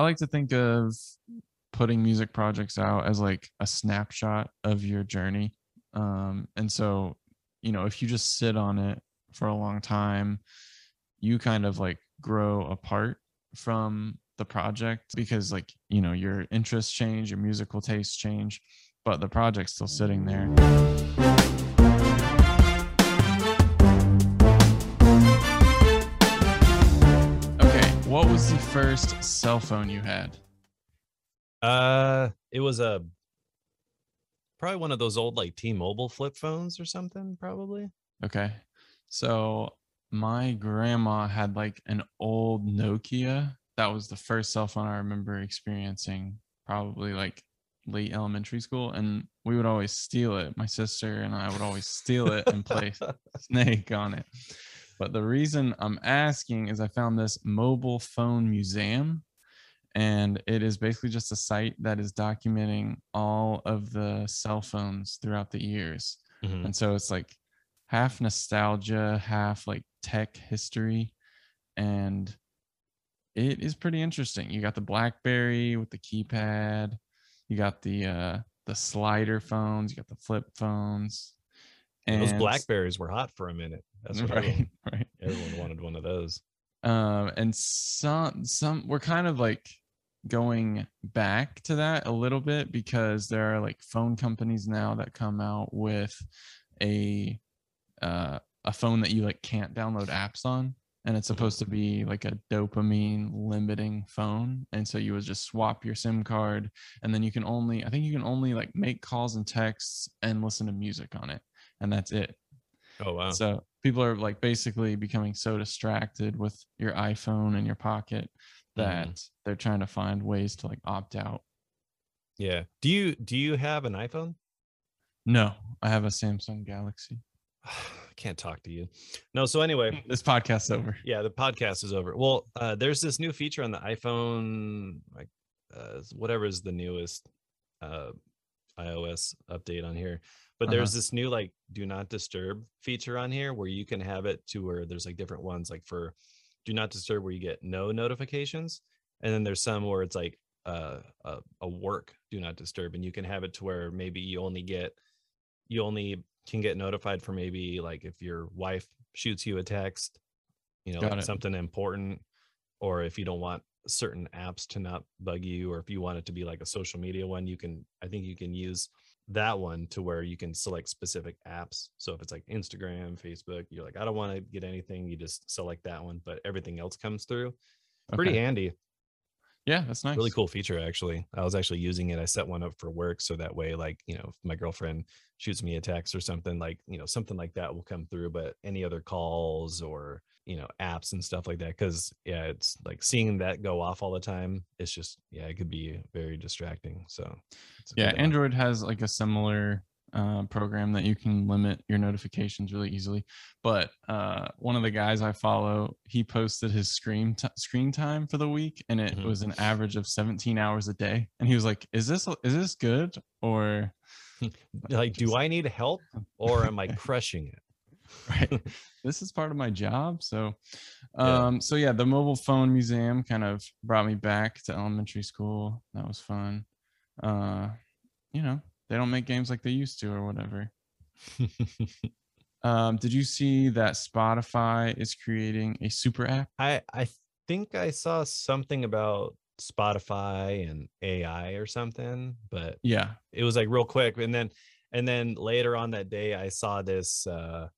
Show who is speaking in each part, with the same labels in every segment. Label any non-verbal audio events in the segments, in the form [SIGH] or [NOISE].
Speaker 1: I like to think of putting music projects out as like a snapshot of your journey. Um, and so, you know, if you just sit on it for a long time, you kind of like grow apart from the project because like, you know, your interests change, your musical tastes change, but the project's still sitting there. Was the first cell phone you had?
Speaker 2: Uh, it was a probably one of those old like T-Mobile flip phones or something. Probably.
Speaker 1: Okay. So my grandma had like an old Nokia. That was the first cell phone I remember experiencing, probably like late elementary school. And we would always steal it. My sister and I would always steal it and play [LAUGHS] Snake on it. But the reason I'm asking is I found this mobile phone museum and it is basically just a site that is documenting all of the cell phones throughout the years.
Speaker 2: Mhm.
Speaker 1: And so it's like half nostalgia, half like tech history. And it is pretty interesting. You got the Blackberry with the keypad, you got the uh the slider phones, you got the flip phones. And those
Speaker 2: Blackberries were hot for a minute. That's what everyone,
Speaker 1: right, [LAUGHS] right.
Speaker 2: everyone wanted one of those.
Speaker 1: um and some some we're kind of like going back to that a little bit because there are like phone companies now that come out with a uh a phone that you like can't download apps on and it's supposed to be like a dopamine limiting phone and so you would just swap your sim card and then you can only i think you can only like make calls and texts and listen to music on it and that's it
Speaker 2: Oh wow.
Speaker 1: so people are like basically becoming so distracted with your iPhone in your pocket that they're trying to find ways to like opt out.
Speaker 2: yeah. Do you do you have an iPhone?
Speaker 1: No, I have a Samsung Galaxy. [SIGHS]
Speaker 2: I can't talk to you. No. So anyway, [LAUGHS]
Speaker 1: This podcast's over.
Speaker 2: yeah, the podcast is over. Well, uh, there's this new feature on the iPhone, like uh, whatever is the newest uh, iOS update on here. But
Speaker 1: Uh-huh.
Speaker 2: there's this new like do not disturb feature on here where you can have it to where there's like different ones like for do not disturb where you get no notifications, and then there's some where it's like uh, a a work do not disturb, and you can have it to where maybe you only get you only can get notified for maybe like if your wife shoots you a text, you know, like something important, or if you don't want certain apps to not bug you, or if you want it to be like a social media one, you can, I think you can use that one to where you can select specific apps. So if it's like Instagram, Facebook, you're like, I don't want to get anything, you just select that one, but everything else comes through. Pretty handy
Speaker 1: Yeah, that's nice.
Speaker 2: really cool feature actually i was actually using it i set one up for work so that way like you know if my girlfriend shoots me a text or something like you know something like that will come through but any other calls or you know apps and stuff like that because yeah it's like seeing that go off all the time it's just yeah it could be very distracting so
Speaker 1: Yeah. Android has like a similar uh, program that you can limit your notifications really easily. But uh, one of the guys I follow, he posted his screen t- screen time for the week, and it
Speaker 2: Mhm.
Speaker 1: was an average of 17 hours a day. And he was like, "Is this is this good or [LAUGHS]
Speaker 2: like do i need help or am i crushing it
Speaker 1: right. [LAUGHS] This is part of my job so
Speaker 2: Yeah.
Speaker 1: um so yeah the mobile phone museum kind of brought me back to elementary school. That was fun. Uh you know they don't make games like they used to or whatever. [LAUGHS] Um did you see that spotify is creating a super app?
Speaker 2: I I think I saw something about Spotify and AI or something, but
Speaker 1: yeah.
Speaker 2: it was like real quick. And then and then later on that day I saw this uh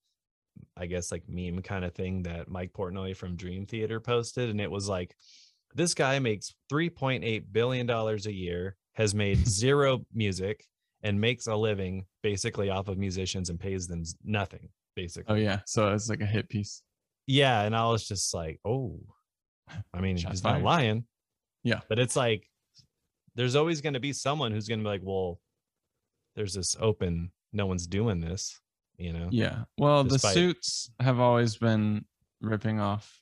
Speaker 2: I guess like meme kind of thing that Mike Portnoy from Dream Theater posted and it was like this guy makes 3.8 billion dollars a year, has made [LAUGHS] zero music and makes a living basically off of musicians and pays them nothing oh, basically.
Speaker 1: oh yeah so it's like a hit piece
Speaker 2: Yeah, and I was just like, oh, I mean,
Speaker 1: Shots
Speaker 2: he's not lying.
Speaker 1: Yeah.
Speaker 2: But it's like, there's always going to be someone who's going to be like, well, there's this open, no one's doing this, you know?
Speaker 1: Yeah. Well,
Speaker 2: Despite-
Speaker 1: the suits have always been ripping off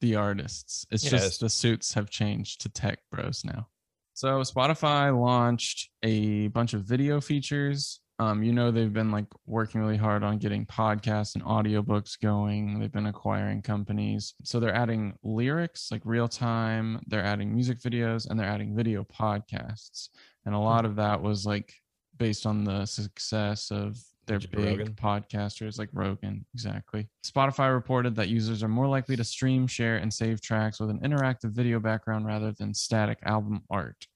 Speaker 1: the artists. It's
Speaker 2: Yeah,
Speaker 1: just
Speaker 2: it's-
Speaker 1: the suits have changed to tech bros now. So Spotify launched a bunch of video features Um, you know they've been like working really hard on getting podcasts and audiobooks going. They've been acquiring companies. So they're adding lyrics like real time, they're adding music videos, and they're adding video podcasts. And a lot of that was like based on the success of their
Speaker 2: Joe
Speaker 1: big
Speaker 2: Rogan?
Speaker 1: podcasters like Rogan. Exactly. Spotify reported that users are more likely to stream, share, and save tracks with an interactive video background rather than static album art.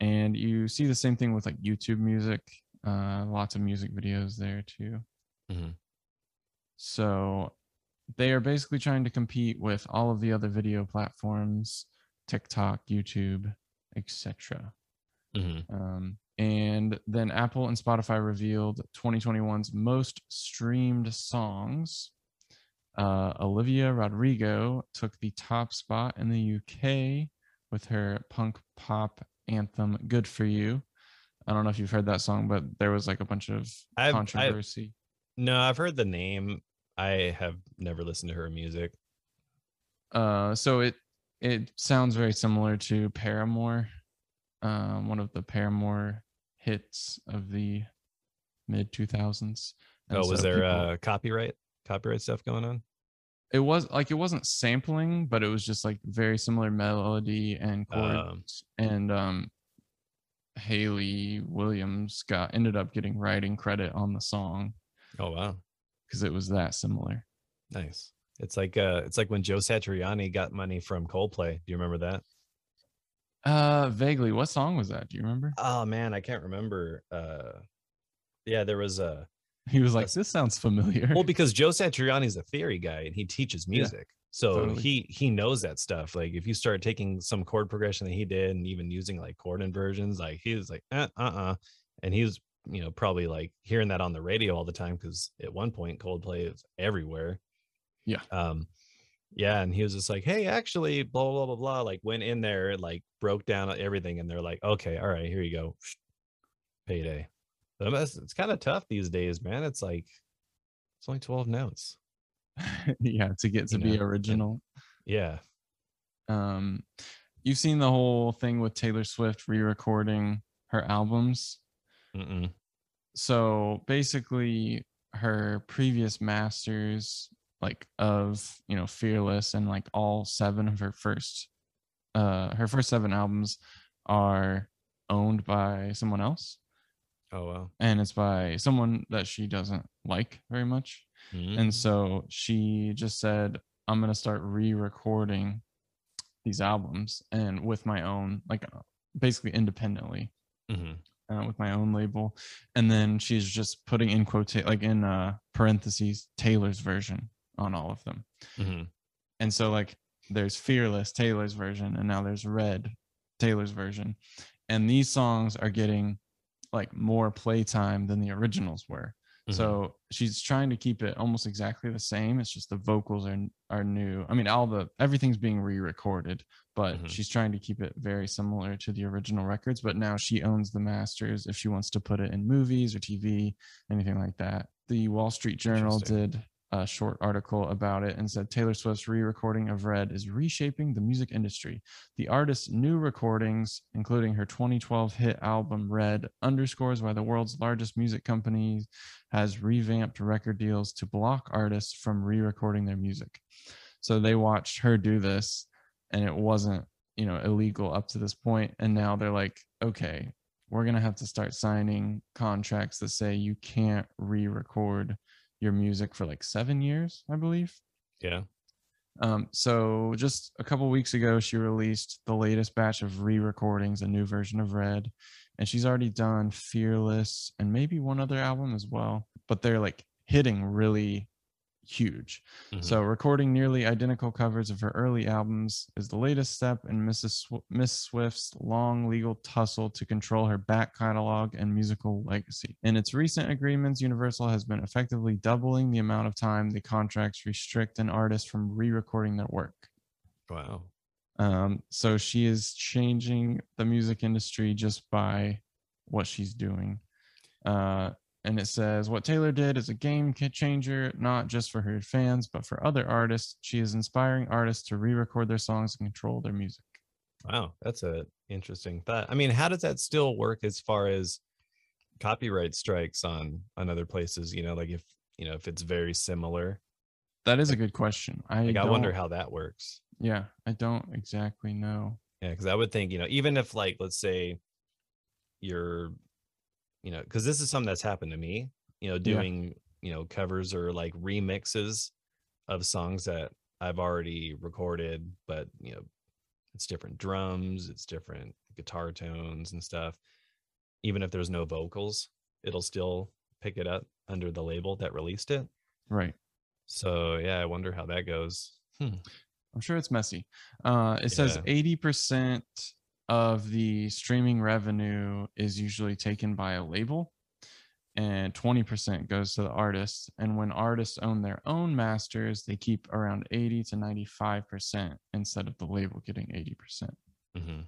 Speaker 1: And you see the same thing with like YouTube music. Uh, lots of music videos there too.
Speaker 2: Mhm.
Speaker 1: So they are basically trying to compete with all of the other video platforms, TikTok, YouTube, etc.
Speaker 2: Mhm.
Speaker 1: Um, and then Apple and Spotify revealed 2021's most streamed songs. Uh, Olivia Rodrigo took the top spot in the UK with her punk pop anthem "Good for You." I don't know if you've heard that song, but there was like a bunch of
Speaker 2: I've- I've-
Speaker 1: controversy.
Speaker 2: No, I've heard the name. I have never listened to her music.
Speaker 1: Uh, so it it sounds very similar to Paramore, um, one of the Paramore hits of the mid two thousands.
Speaker 2: oh, was there uh, copyright copyright stuff going on?
Speaker 1: It was like it wasn't sampling, but it was just like very similar melody and chords.
Speaker 2: Um,
Speaker 1: and um, Hayley Williams got ended up getting writing credit on the song
Speaker 2: oh wow,
Speaker 1: because it was that similar.
Speaker 2: nice. It's like uh, it's like when Joe Satriani got money from Coldplay. Do you remember that?
Speaker 1: Uh, vaguely, what song was that? Do you remember?
Speaker 2: Oh man, I can't remember. Uh, yeah, there was a
Speaker 1: He was like,
Speaker 2: That's-
Speaker 1: "This sounds familiar."
Speaker 2: well because Joe [LAUGHS] Satriani's a theory guy and he teaches
Speaker 1: Yeah,
Speaker 2: music. So
Speaker 1: totally.
Speaker 2: he he knows that stuff. Like if you start taking some chord progression that he did and even using like chord inversions, like he was like uh uh uh, and he was you know probably like hearing that on the radio all the time because at one point Coldplay is everywhere.
Speaker 1: Yeah.
Speaker 2: Um. Yeah, and he was just like, "Hey, actually, blah blah blah blah blah." Like went in there, like broke down everything, and they're like, "Okay, all right, here you go, payday." It's kind of tough these days, man. It's like it's only twelve notes. [LAUGHS]
Speaker 1: yeah, to get to
Speaker 2: You
Speaker 1: be
Speaker 2: know,
Speaker 1: original.
Speaker 2: Yeah.
Speaker 1: um you've seen the whole thing with taylor swift re-recording her albums
Speaker 2: Mm-mm.
Speaker 1: so basically her previous masters like of you know fearless and like all seven of her first uh her first seven albums are owned by someone else
Speaker 2: Oh wow.
Speaker 1: and it's by someone that she doesn't like very much
Speaker 2: Mhm.
Speaker 1: and so she just said i'm going to start re-recording these albums and with my own like uh, basically independently
Speaker 2: Mhm.
Speaker 1: uh, with my own label and then she's just putting in quote like in uh parentheses taylor's version on all of them.
Speaker 2: Mhm.
Speaker 1: and so like there's fearless taylor's version and now there's red taylor's version. And these songs are getting like more playtime than the originals were.
Speaker 2: Mhm.
Speaker 1: so she's trying to keep it almost exactly the same. It's just the vocals are are new. I mean all the everything's being re-recorded but
Speaker 2: Mhm.
Speaker 1: she's trying to keep it very similar to the original records. But now she owns the masters if she wants to put it in movies or tv anything like that. The wall street journal did a short article about it and said Taylor Swift's re recording of Red is reshaping the music industry. The artist's new recordings, including her 2012 hit album Red, underscores why the world's largest music company has revamped record deals to block artists from re recording their music. So they watched her do this and it wasn't, you know, illegal up to this point. And now they're like, okay, we're going to have to start signing contracts that say you can't re record your music for like seven years, I believe.
Speaker 2: Yeah.
Speaker 1: Um, so just a couple weeks ago, she released the latest batch of re-recordings, a new version of Red, and she's already done Fearless and maybe one other album as well. But they're like hitting really huge.
Speaker 2: Mhm.
Speaker 1: So recording nearly identical covers of her early albums is the latest step in Mrs. Sw- Miss Swift's long legal tussle to control her back catalog and musical legacy. In its recent agreements, Universal has been effectively doubling the amount of time the contracts restrict an artist from re-recording their work.
Speaker 2: wow.
Speaker 1: Um, so she is changing the music industry just by what she's doing. Uh, and it says what Taylor did is a game changer, not just for her fans, but for other artists. She is inspiring artists to re-record their songs and control their music.
Speaker 2: Wow. That's a interesting thought. I mean, how does that still work as far as copyright strikes on on other places? You know, like if you know if it's very similar.
Speaker 1: That is a good question. I
Speaker 2: Like I wonder how that works.
Speaker 1: Yeah, I don't exactly know.
Speaker 2: Yeah, because I would think, you know, even if like let's say you're, you know, because this is something that's happened to me, you know,
Speaker 1: Yeah.
Speaker 2: doing, you know, covers or like remixes of songs that I've already recorded, but you know, it's different drums, it's different guitar tones and stuff. Even if there's no vocals, it'll still pick it up under the label that released it.
Speaker 1: Right.
Speaker 2: So yeah, I wonder how that goes. Hmm.
Speaker 1: I'm sure it's messy. Uh, it says
Speaker 2: Yeah.
Speaker 1: 80% of the streaming revenue is usually taken by a label, and 20% goes to the artist. And when artists own their own masters, they keep around 80 to 95% instead of the label getting 80%.
Speaker 2: Mhm.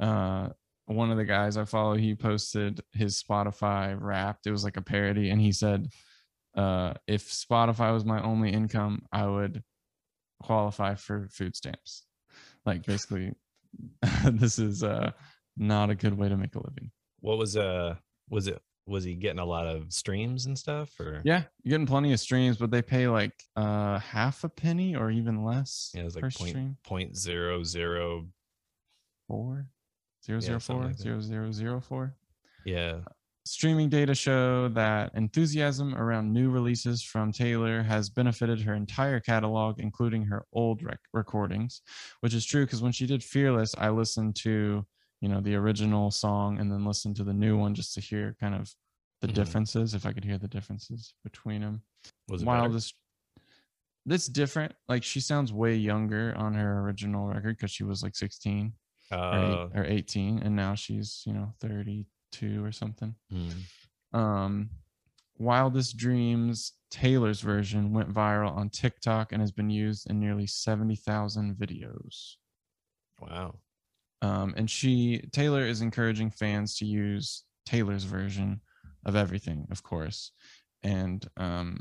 Speaker 1: uh one of the guys I follow, he posted his Spotify wrapped. It was like a parody, and he said, uh, if Spotify was my only income, I would qualify for food stamps. Like basically, [LAUGHS] this is uh not a good way to make a living.
Speaker 2: What was uh was it was he getting a lot of streams and stuff or
Speaker 1: Yeah, you're getting plenty of streams, but they pay like uh half a penny or even less
Speaker 2: Yeah, it was like
Speaker 1: per
Speaker 2: point-
Speaker 1: stream.
Speaker 2: point zero zero
Speaker 1: Four zero
Speaker 2: Yeah,
Speaker 1: zero four
Speaker 2: like
Speaker 1: zero zero zero four.
Speaker 2: yeah
Speaker 1: Streaming data show that enthusiasm around new releases from Taylor has benefited her entire catalog, including her old rec- recordings, which is true because when she did Fearless, I listened to you know the original song and then listened to the new one just to hear kind of the
Speaker 2: Mhm.
Speaker 1: differences, if I could hear the differences between them.
Speaker 2: was it
Speaker 1: While this this different, like she sounds way younger on her original record because she was like 16 or,
Speaker 2: uh,
Speaker 1: eight, or 18, and now she's you know 32 or something.
Speaker 2: Hmm.
Speaker 1: um wildest dreams taylor's version went viral on tiktok and has been used in nearly 70,000 videos.
Speaker 2: Wow.
Speaker 1: Um and she taylor is encouraging fans to use taylor's version of everything of course. And um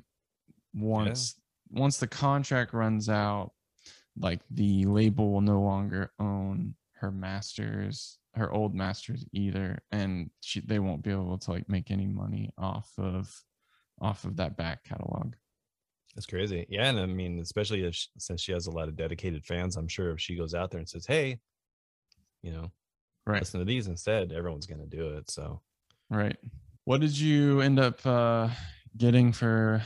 Speaker 1: once once the contract runs out like the label will no longer own her masters her old masters either and she they won't be able to like make any money off of off of that back catalog.
Speaker 2: That's crazy. Yeah and i mean especially if sh since she has a lot of dedicated fans i'm sure if she goes out there and says hey you know
Speaker 1: right.
Speaker 2: listen to these instead everyone's gonna do it so.
Speaker 1: Right. What did you end up uh getting for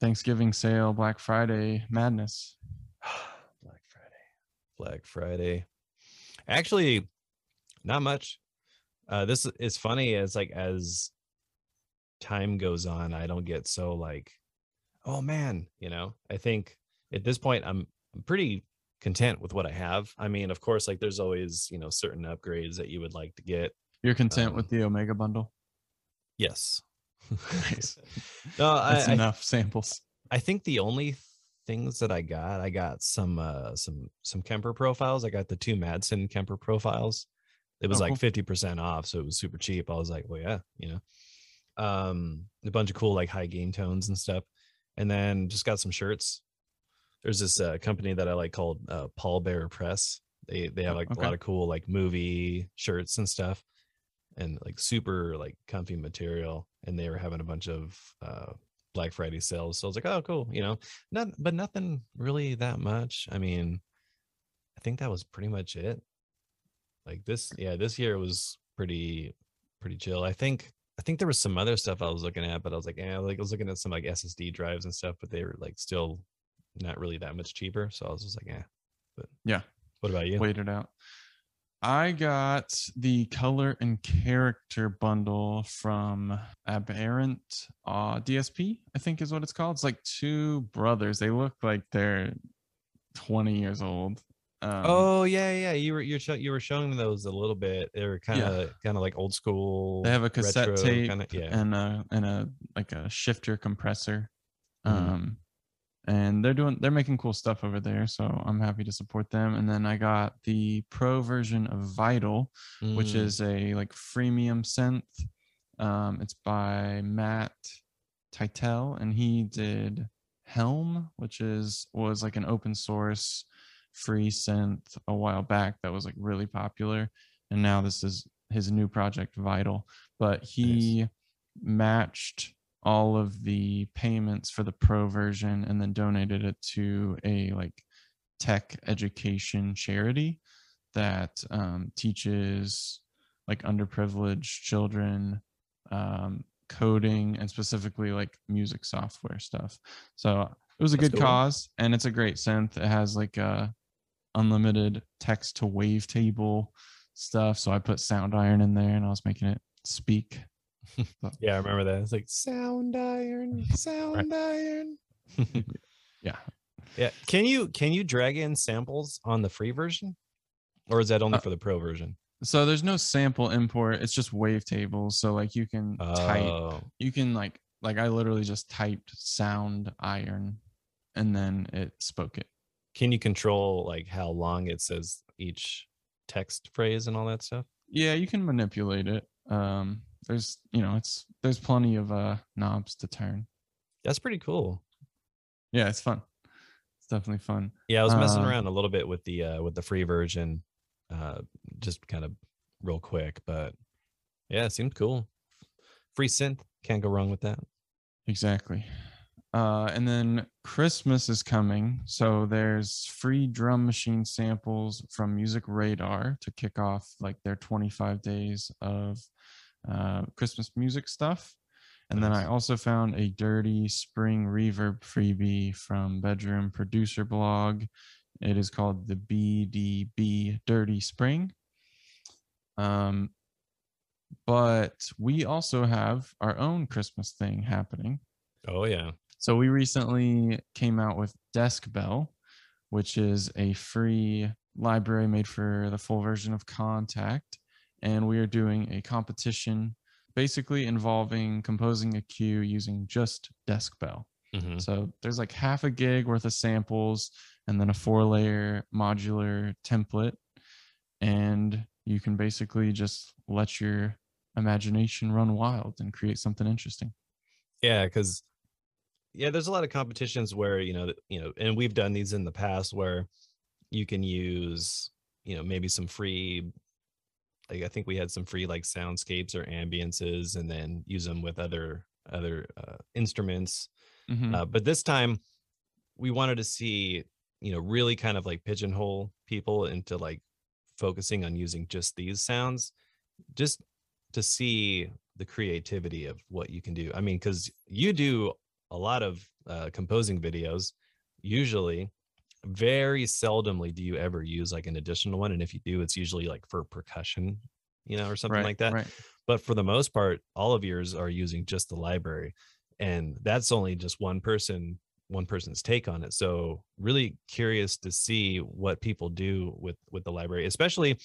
Speaker 1: thanksgiving sale black friday madness? [SIGHS]
Speaker 2: Black friday. Black friday actually not much. Uh this is funny as like as time goes on i don't get so like oh man you know? I think at this point i'm I'm pretty content with what i have. I mean of course like there's always you know certain upgrades that you would like to get
Speaker 1: you're content with
Speaker 2: Um,
Speaker 1: the omega bundle?
Speaker 2: Yes. [LAUGHS]
Speaker 1: Nice.
Speaker 2: no
Speaker 1: that's
Speaker 2: I, I
Speaker 1: enough samples.
Speaker 2: I think the only things that I got, I got some uh some some Kemper profiles. I got the two Madsen Kemper profiles. It was
Speaker 1: Oh,
Speaker 2: like
Speaker 1: cool.
Speaker 2: fifty percent off, so it was super cheap. I was like, well, yeah, you know, um, a bunch of cool like high gain tones and stuff, and then just got some shirts. There's this uh, company that I like called uh, Paul Bearer Press. They they have
Speaker 1: Oh,
Speaker 2: like
Speaker 1: okay.
Speaker 2: a lot of cool like movie shirts and stuff, and like super like comfy material. And they were having a bunch of uh, Black Friday sales. So I was like, oh, cool. You know, not, but nothing really that much. I mean, I think that was pretty much it. Like this, yeah, this year was pretty, pretty chill. I think, I think there was some other stuff I was looking at, but I was like, yeah, like I was looking at some like SSD drives and stuff, but they were like still not really that much cheaper. So I was just like, yeah. But
Speaker 1: Yeah.
Speaker 2: what about you?
Speaker 1: wait it out. I got the color and character bundle from Aberrant uh, DSP, I think is what it's called. It's like two brothers. They look like they're 20 years old. Um,
Speaker 2: Oh yeah, yeah. You were you're you were showing those a little bit. They were kind
Speaker 1: Yeah.
Speaker 2: of kind of like old school.
Speaker 1: they have a cassette
Speaker 2: retro
Speaker 1: tape
Speaker 2: kinda- yeah.
Speaker 1: and a and a like a shifter compressor.
Speaker 2: Mhm.
Speaker 1: Um, and they're doing they're making cool stuff over there, so I'm happy to support them. And then I got the pro version of Vital, which
Speaker 2: Mm.
Speaker 1: is a like freemium synth. Um, it's by Matt Tytel, and he did Helm, which is was like an open source free synth a while back that was like really popular. And now this is his new project Vital, but he matched all of the payments for the pro version and then donated it to a like tech education charity that um, teaches like underprivileged children um, coding and specifically like music software stuff. So it was a
Speaker 2: That's
Speaker 1: good
Speaker 2: cool.
Speaker 1: cause and it's a great synth. It has like a unlimited text to wavetable stuff. So I put Soundiron in there and I was making it speak. [LAUGHS]
Speaker 2: Yeah, I remember that. It's like Soundiron, [LAUGHS] Soundiron. [LAUGHS]
Speaker 1: Yeah.
Speaker 2: yeah. Can you can you drag in samples on the free version? Or is that only
Speaker 1: Uh,
Speaker 2: for the pro version?
Speaker 1: So there's no sample import. It's just wavetables. So like you can type
Speaker 2: Oh,
Speaker 1: you can like like I literally just typed sound iron and then it spoke it.
Speaker 2: can you control like how long it says each text phrase and all that stuff?
Speaker 1: Yeah, you can manipulate it. Um there's you know, it's there's plenty of uh knobs to turn.
Speaker 2: That's pretty cool.
Speaker 1: Yeah, it's fun. It's definitely fun.
Speaker 2: Yeah, I was messing
Speaker 1: Um,
Speaker 2: around a little bit with the uh with the free version, uh just kind of real quick, but yeah, it seemed cool. Free synth, can't go wrong with that.
Speaker 1: Exactly. Uh, and then Christmas is coming. So there's free drum machine samples from Music Radar to kick off like their 25 days of uh, Christmas music stuff. And then I also found a dirty spring reverb freebie from Bedroom Producer Blog. It is called the BPB Dirty Spring. Um, but we also have our own Christmas thing happening.
Speaker 2: Oh yeah.
Speaker 1: So we recently came out with Desk Bell, which is a free library made for the full version of Kontakt. And we are doing a competition basically involving composing a cue using just Desk Bell.
Speaker 2: Mhm.
Speaker 1: So there's like half a gig worth of samples and then a four layer modular template. And you can basically just let your imagination run wild and create something interesting.
Speaker 2: Yeah, because yeah, there's a lot of competitions where you know, you know, and we've done these in the past where you can use, you know, maybe some free. Like I think we had some free like soundscapes or ambiances, and then use them with other other uh, instruments.
Speaker 1: Mhm.
Speaker 2: Uh, but this time, we wanted to see, you know, really kind of like pigeonhole people into like focusing on using just these sounds, just to see the creativity of what you can do. I mean, because you do a lot of uh, composing videos, usually. Very seldomly do you ever use like an additional one, and if you do, it's usually like for percussion, you know, or something
Speaker 1: Right,
Speaker 2: like that
Speaker 1: Right.
Speaker 2: but for the most part all of yours are using just the library and that's only just one person one person's take on it so really curious to see what people do with with the library especially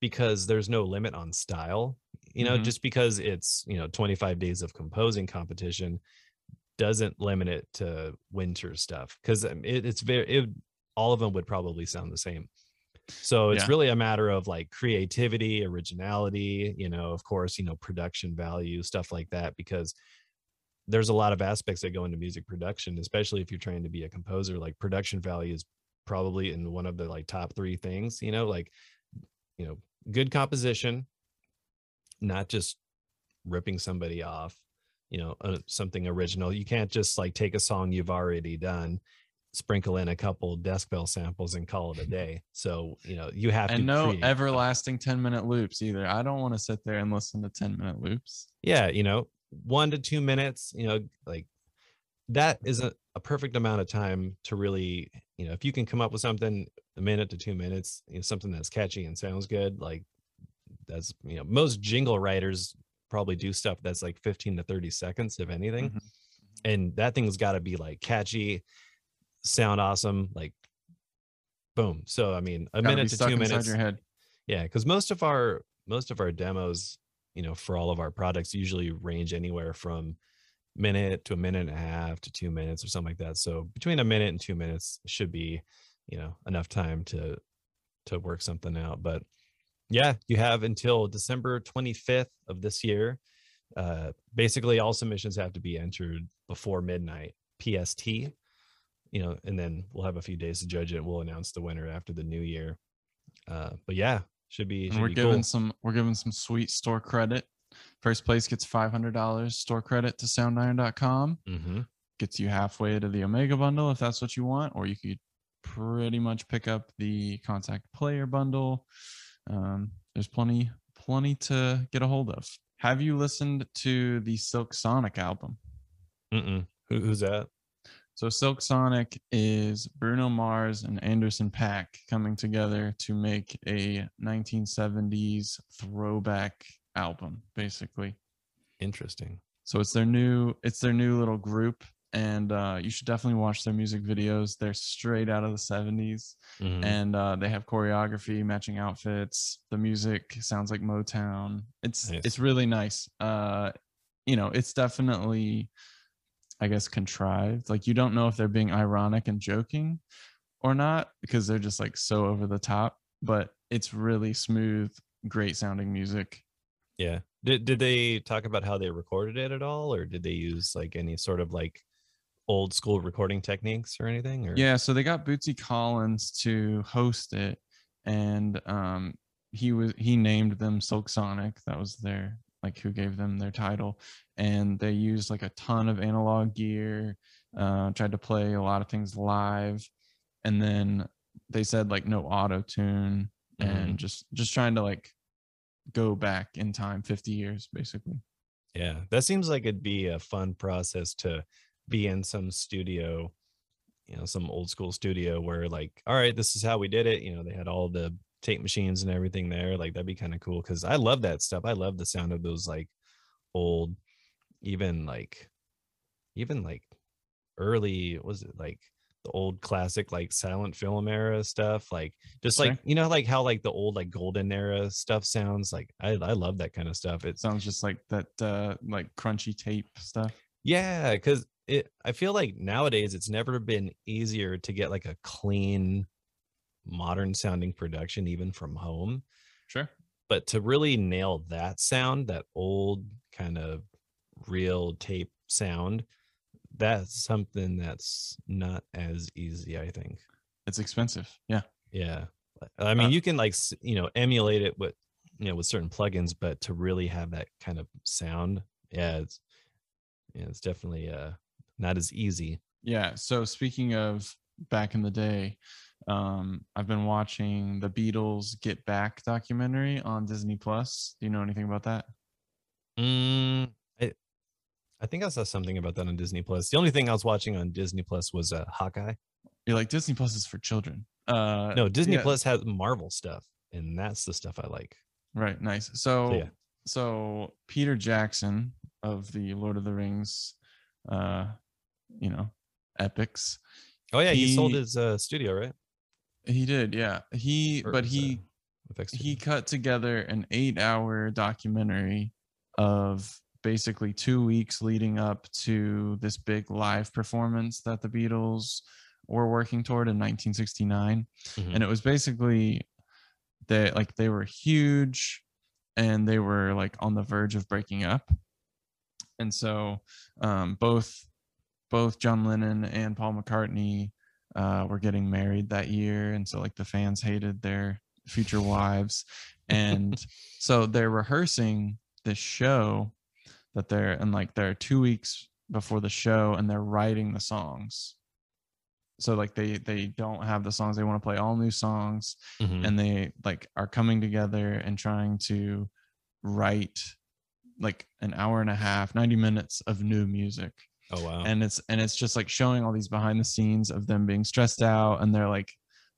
Speaker 2: because there's no limit on style you know
Speaker 1: Mhm.
Speaker 2: just because it's you know 25 days of composing competition doesn't limit it to winter stuff because um, it, it's very it, all of them would probably sound the same so it's
Speaker 1: Yeah.
Speaker 2: really a matter of like creativity originality you know of course you know production value stuff like that because there's a lot of aspects that go into music production especially if you're trying to be a composer like production value is probably in one of the like top three things you know like you know good composition not just ripping somebody off you know uh, something original you can't just like take a song you've already done sprinkle in a couple desk bell samples and call it a [LAUGHS] day so you know you have to
Speaker 1: And no
Speaker 2: create-
Speaker 1: everlasting 10 minute loops either. I don't want to sit there and listen to 10 minute loops.
Speaker 2: yeah you know one to two minutes you know like that is a, a perfect amount of time to really you know if you can come up with something a minute to two minutes you know something that's catchy and sounds good like that's you know most jingle writers probably do stuff that's like 15 to 30 seconds if anything
Speaker 1: Mhm.
Speaker 2: and that thing's got to be like catchy sound awesome like boom so i mean a minute to two minutes
Speaker 1: your head.
Speaker 2: yeah, because most of our most of our demos, you know, for all of our products usually range anywhere from minute to a minute and a half to two minutes or something like that. So between a minute and two minutes should be, you know, enough time to to work something out. But yeah, you have until December 25th of this year. Uh, basically, all submissions have to be entered before midnight PST. You know, and then we'll have a few days to judge it. We'll announce the winner after the new year. Uh, but yeah, Should be. Should
Speaker 1: we're
Speaker 2: be
Speaker 1: giving
Speaker 2: cool.
Speaker 1: some we're giving some sweet store credit. First place gets five hundred dollars store credit to soundiron.com.
Speaker 2: hmm
Speaker 1: Gets you halfway to the Omega bundle if that's what you want, or you could pretty much pick up the Kontakt Player bundle. Um, there's plenty plenty to get a hold of. Have you listened to the Silk Sonic album?
Speaker 2: Mm-mm. Who, who's that?
Speaker 1: So Silk Sonic is Bruno Mars and Anderson .Paak coming together to make a 1970s throwback album, basically.
Speaker 2: Interesting.
Speaker 1: So it's their new it's their new little group, and uh, you should definitely watch their music videos. They're straight out of the 70s,
Speaker 2: Mhm.
Speaker 1: and uh, they have choreography, matching outfits. The music sounds like Motown. It's
Speaker 2: Nice.
Speaker 1: it's really nice. Uh, you know, it's definitely, I guess, contrived. Like you don't know if they're being ironic and joking or not because they're just like so over the top. But it's really smooth, great sounding music.
Speaker 2: Yeah. Did did they talk about how they recorded it at all, or did they use like any sort of like old school recording techniques or anything? Or
Speaker 1: Yeah, so they got Bootsy Collins to host it, and um, he was he named them Silk Sonic. That was their like who gave them their title, and they used like a ton of analog gear. Uh, tried to play a lot of things live, and then they said like no auto tune, and just just trying to like go back in time 50 years basically
Speaker 2: Yeah, that seems like it'd be a fun process to be in some studio, you know, some old school studio where like, all right, this is how we did it. You know, they had all the tape machines and everything there. Like that'd be kind of cool because I love that stuff. I love the sound of those like old, even like, even like early, was it like the old classic like silent film era stuff? Like just like
Speaker 1: Sure.
Speaker 2: you know, like how like the old like golden era stuff sounds. Like I I love that kind of stuff.
Speaker 1: it sounds just like that uh like crunchy tape stuff
Speaker 2: Yeah, because it I feel like nowadays it's never been easier to get like a clean, modern sounding production, even from home.
Speaker 1: sure
Speaker 2: But to really nail that sound, that old kind of real tape sound, that's something that's not as easy, I think.
Speaker 1: it's expensive yeah
Speaker 2: Yeah. I mean,
Speaker 1: Uh,
Speaker 2: you can like, you know, emulate it with, you know, with certain plugins, but to really have that kind of sound, yeah, it's, yeah, it's definitely uh not as easy.
Speaker 1: Yeah. So speaking of back in the day, um, I've been watching the Beatles Get Back documentary on Disney Plus. Do you know anything about that?
Speaker 2: Mm, I, I think I saw something about that on Disney Plus. The only thing I was watching on Disney Plus was uh, Hawkeye.
Speaker 1: You're like Disney Plus is for children. Uh,
Speaker 2: No, Disney
Speaker 1: yeah,
Speaker 2: Plus has Marvel stuff, and that's the stuff I like.
Speaker 1: Right. Nice. So,
Speaker 2: yeah.
Speaker 1: so Peter Jackson of the Lord of the Rings, uh, you know, epics.
Speaker 2: Oh yeah, he, sold his uh, studio, right?
Speaker 1: He did. Yeah. He,
Speaker 2: Or
Speaker 1: but he,
Speaker 2: uh,
Speaker 1: he cut together an eight hour documentary of basically two weeks leading up to this big live performance that the Beatles were working toward in 1969.
Speaker 2: Mhm.
Speaker 1: And it was basically they like they were huge and they were like on the verge of breaking up. And so um, both both John Lennon and Paul McCartney uh, were getting married that year, and so like the fans hated their future wives, and [LAUGHS] so they're rehearsing this show that they're and like they're two weeks before the show, and they're writing the songs. So like they they don't have the songs they want to play all new songs,
Speaker 2: Mhm.
Speaker 1: and they like are coming together and trying to write like an hour and a half 90 minutes of new music
Speaker 2: oh wow.
Speaker 1: and it's and it's just like showing all these behind the scenes of them being stressed out and they're like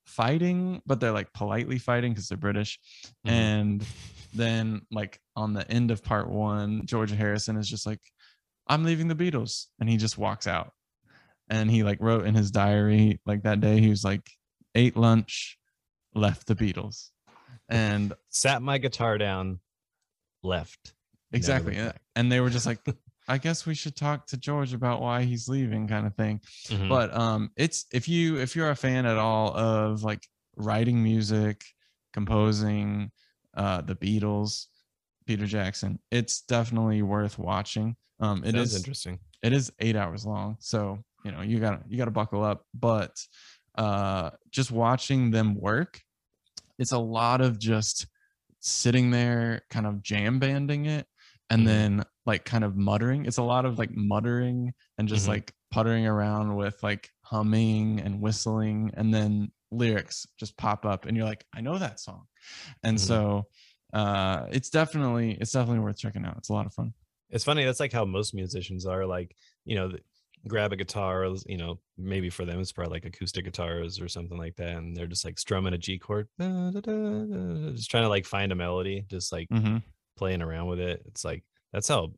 Speaker 1: fighting but they're like politely fighting because they're british.
Speaker 2: Mhm.
Speaker 1: and then like on the end of part one george harrison is just like i'm leaving the beatles. And he just walks out. And he like wrote in his diary like that day he was like ate lunch left the beatles. And [LAUGHS]
Speaker 2: Sat my guitar down, left.
Speaker 1: Exactly. and they were just like [LAUGHS] i guess we should talk to george about why he's leaving kind of thing
Speaker 2: Mhm.
Speaker 1: but um it's if you if you're a fan at all of like writing music composing uh the beatles peter jackson it's definitely worth watching um it is
Speaker 2: interesting.
Speaker 1: it is eight hours long so you know you gotta you gotta buckle up but uh just watching them work it's a lot of just sitting there kind of jam banding it and
Speaker 2: Mhm.
Speaker 1: then like kind of muttering it's a lot of like muttering and just
Speaker 2: Mhm.
Speaker 1: like puttering around with like humming and whistling and then lyrics just pop up and you're like i know that song and
Speaker 2: Mhm.
Speaker 1: so uh it's definitely it's definitely worth checking out it's a lot of fun
Speaker 2: It's funny. That's like how most musicians are. Like, you know, grab a guitar. You know, maybe for them it's probably like acoustic guitars or something like that, and they're just like strumming a G chord, da, da, da, just trying to like find a melody, just like
Speaker 1: mm-hmm.
Speaker 2: playing around with it. It's like that's how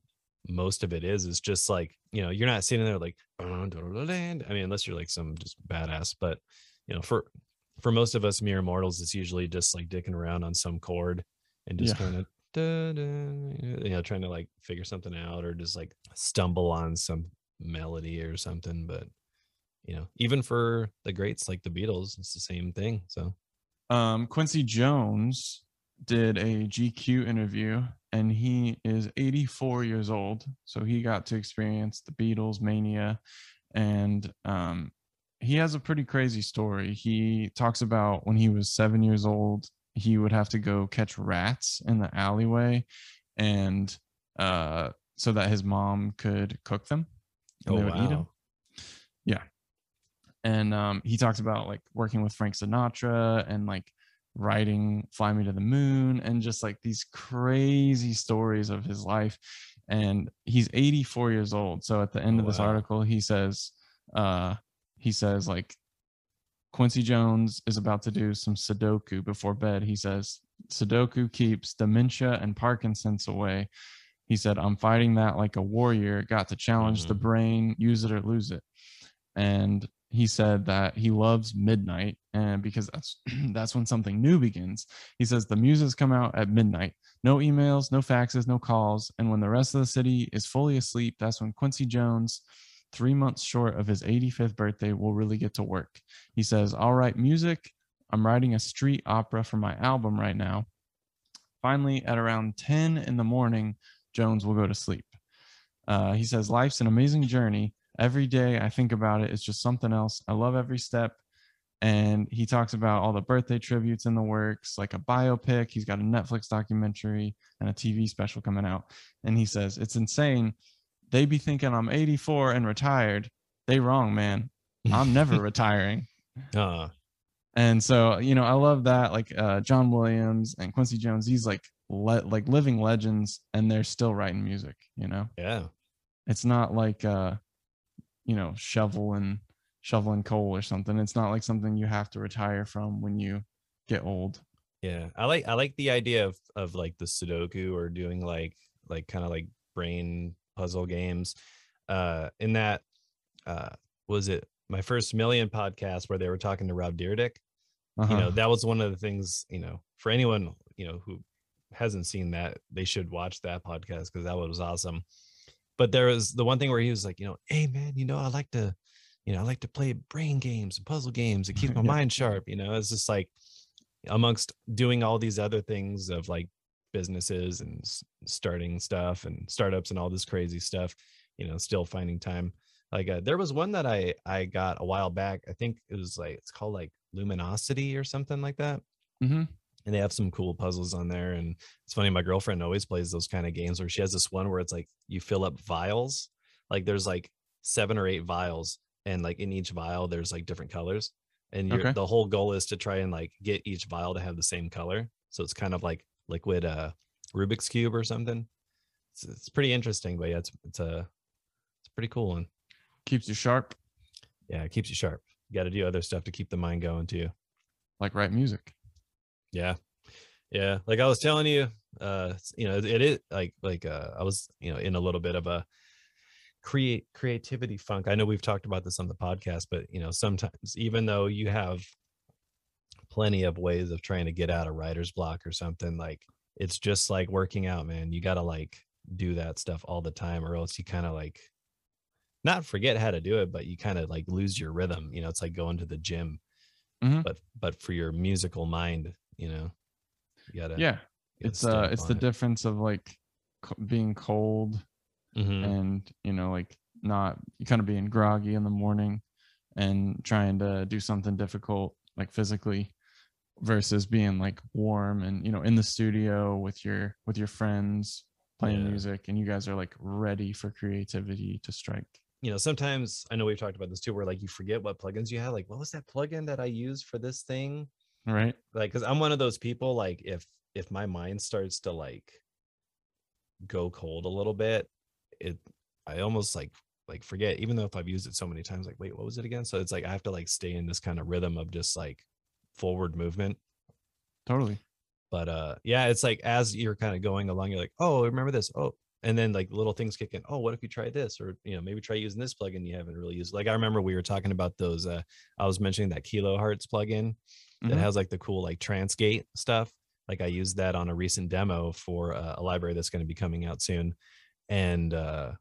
Speaker 2: most of it is. It's just like you know, you're not sitting there like, I mean, unless you're like some just badass. But you know, for for most of us mere mortals, it's usually just like dicking around on some chord and just
Speaker 1: Yeah.
Speaker 2: kind of you know trying to like figure something out or just like stumble on some melody or something but you know even for the greats like the beatles it's the same thing so
Speaker 1: um quincy jones did a gq interview and he is 84 years old so he got to experience the beatles mania and um he has a pretty crazy story. He talks about when he was seven years old he would have to go catch rats in the alleyway and uh so that his mom could cook them and they would eat them Yeah. and um, he talks about like working with Frank Sinatra and like writing "Fly Me to the Moon" and just like these crazy stories of his life. And he's 84 years old. So at the end
Speaker 2: Oh,
Speaker 1: of this
Speaker 2: wow.
Speaker 1: article, he says, uh, he says like Quincy Jones is about to do some Sudoku before bed. He says Sudoku keeps dementia and Parkinson's away. He said, I'm fighting that like a warrior, got to challenge the
Speaker 2: Mhm.
Speaker 1: brain, use it or lose it. And he said that he loves midnight and because that's [CLEARS THROAT] that's when something new begins. He says the muses come out at midnight. No emails, no faxes, no calls. And when the rest of the city is fully asleep, that's when Quincy Jones, three months short of his 85th birthday, will really get to work. He says, I'll write music. I'm writing a street opera for my album right now. Finally, at around 10 in the morning, Jones will go to sleep. Uh, he says, Life's an amazing journey. Every day I think about it, it's just something else. I love every step. And he talks about all the birthday tributes in the works, like a biopic. He's got a Netflix documentary and a TV special coming out. And he says, It's insane. They be thinking I'm 84 and retired. They wrong, man. I'm never [LAUGHS] retiring.
Speaker 2: uh,
Speaker 1: And so, you know, I love that. Like uh, John Williams and Quincy Jones, these like le- like living legends, and they're still writing music. You know,
Speaker 2: yeah
Speaker 1: it's not like uh, you know, shoveling shoveling coal or something. It's not like something you have to retire from when you get old.
Speaker 2: Yeah, I like I like the idea of of like the Sudoku or doing like like kind of like brain puzzle games. Uh in that uh was it my first million podcast where they were talking to Rob Dyrdek?
Speaker 1: Uh-huh.
Speaker 2: You know, that was one of the things, you know, for anyone, you know, who hasn't seen that, they should watch that podcast because that was awesome. But there was the one thing where he was like, you know, hey man, you know, I like to, you know, I like to play brain games and puzzle games. It keeps [LAUGHS] my
Speaker 1: Yeah.
Speaker 2: mind sharp, you know. It's just like amongst doing all these other things of like businesses and starting stuff and startups and all this crazy stuff you know still finding time like uh, there was one that i i got a while back i think it was like it's called like luminosity or something like that
Speaker 1: Mhm.
Speaker 2: And they have some cool puzzles on there and it's funny my girlfriend always plays those kind of games where she has this one where it's like you fill up vials like there's like seven or eight vials and like in each vial there's like different colors and you're,
Speaker 1: Okay.
Speaker 2: the whole goal is to try and like get each vial to have the same color so it's kind of like liquid uh rubik's cube or something. It's, it's pretty interesting but yeah it's it's a it's a pretty cool one.
Speaker 1: Keeps you sharp,
Speaker 2: yeah it keeps you sharp. You got to do other stuff to keep the mind going too.
Speaker 1: Like write music.
Speaker 2: Yeah. Yeah. Like I was telling you, uh, you know, it, is like like uh I was, you know, in a little bit of a create creativity funk. I know we've talked about this on the podcast, but you know, sometimes even though you have plenty of ways of trying to get out of writer's block or something, like it's just like working out, man. You gotta like do that stuff all the time, or else you kind of like not forget how to do it, but you kind of like lose your rhythm. You know, it's like going to the gym,
Speaker 1: Mhm.
Speaker 2: but but for your musical mind, you know, you gotta
Speaker 1: Yeah,
Speaker 2: gotta
Speaker 1: it's uh, it's the
Speaker 2: it.
Speaker 1: difference of like being cold
Speaker 2: Mhm.
Speaker 1: and you know like not kind of being groggy in the morning and trying to do something difficult like physically versus being like warm and you know in the studio with your with your friends playing
Speaker 2: Yeah.
Speaker 1: music and you guys are like ready for creativity to strike
Speaker 2: you know, sometimes I know we've talked about this too, where like you forget what plugins you have. Like, what was that plugin that I used for this thing?
Speaker 1: Right
Speaker 2: Like, because I'm one of those people. Like, if if my mind starts to like go cold a little bit, it I almost like like forget. Even though if I've used it so many times, like, wait, what was it again? So it's like I have to like stay in this kind of rhythm of just like forward movement.
Speaker 1: totally
Speaker 2: But uh, yeah, it's like as you're kind of going along, you're like, oh, remember this? Oh, and then like little things kick in. Oh, what if you try this? Or you know, maybe try using this plugin you haven't really used. Like I remember we were talking about those. Uh, I was mentioning that kilo Kilohearts plugin that
Speaker 1: Mhm.
Speaker 2: has like the cool like Transgate stuff. Like I used that on a recent demo for uh, a library that's going to be coming out soon, and uh,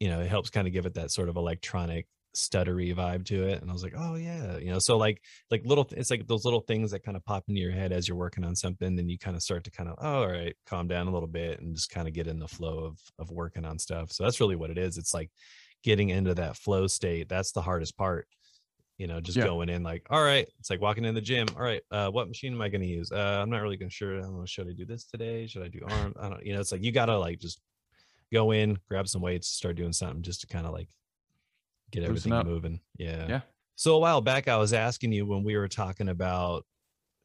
Speaker 2: you know, it helps kind of give it that sort of electronic stuttery vibe to it. And I was like, oh yeah, you know, so like like little it's like those little things that kind of pop into your head as you're working on something then you kind of start to kind of oh, all right calm down a little bit and just kind of get in the flow of of working on stuff so that's really what it is it's like getting into that flow state that's the hardest part you know just
Speaker 1: Yeah.
Speaker 2: going in like all right it's like walking in the gym all right uh what machine am i going to use uh i'm not really gonna sure i don't know should i do this today should i do arm i don't you know it's like you gotta like just go in grab some weights start doing something just to kind of like get everything moving yeah
Speaker 1: Yeah.
Speaker 2: so a while back, I was asking you when we were talking about,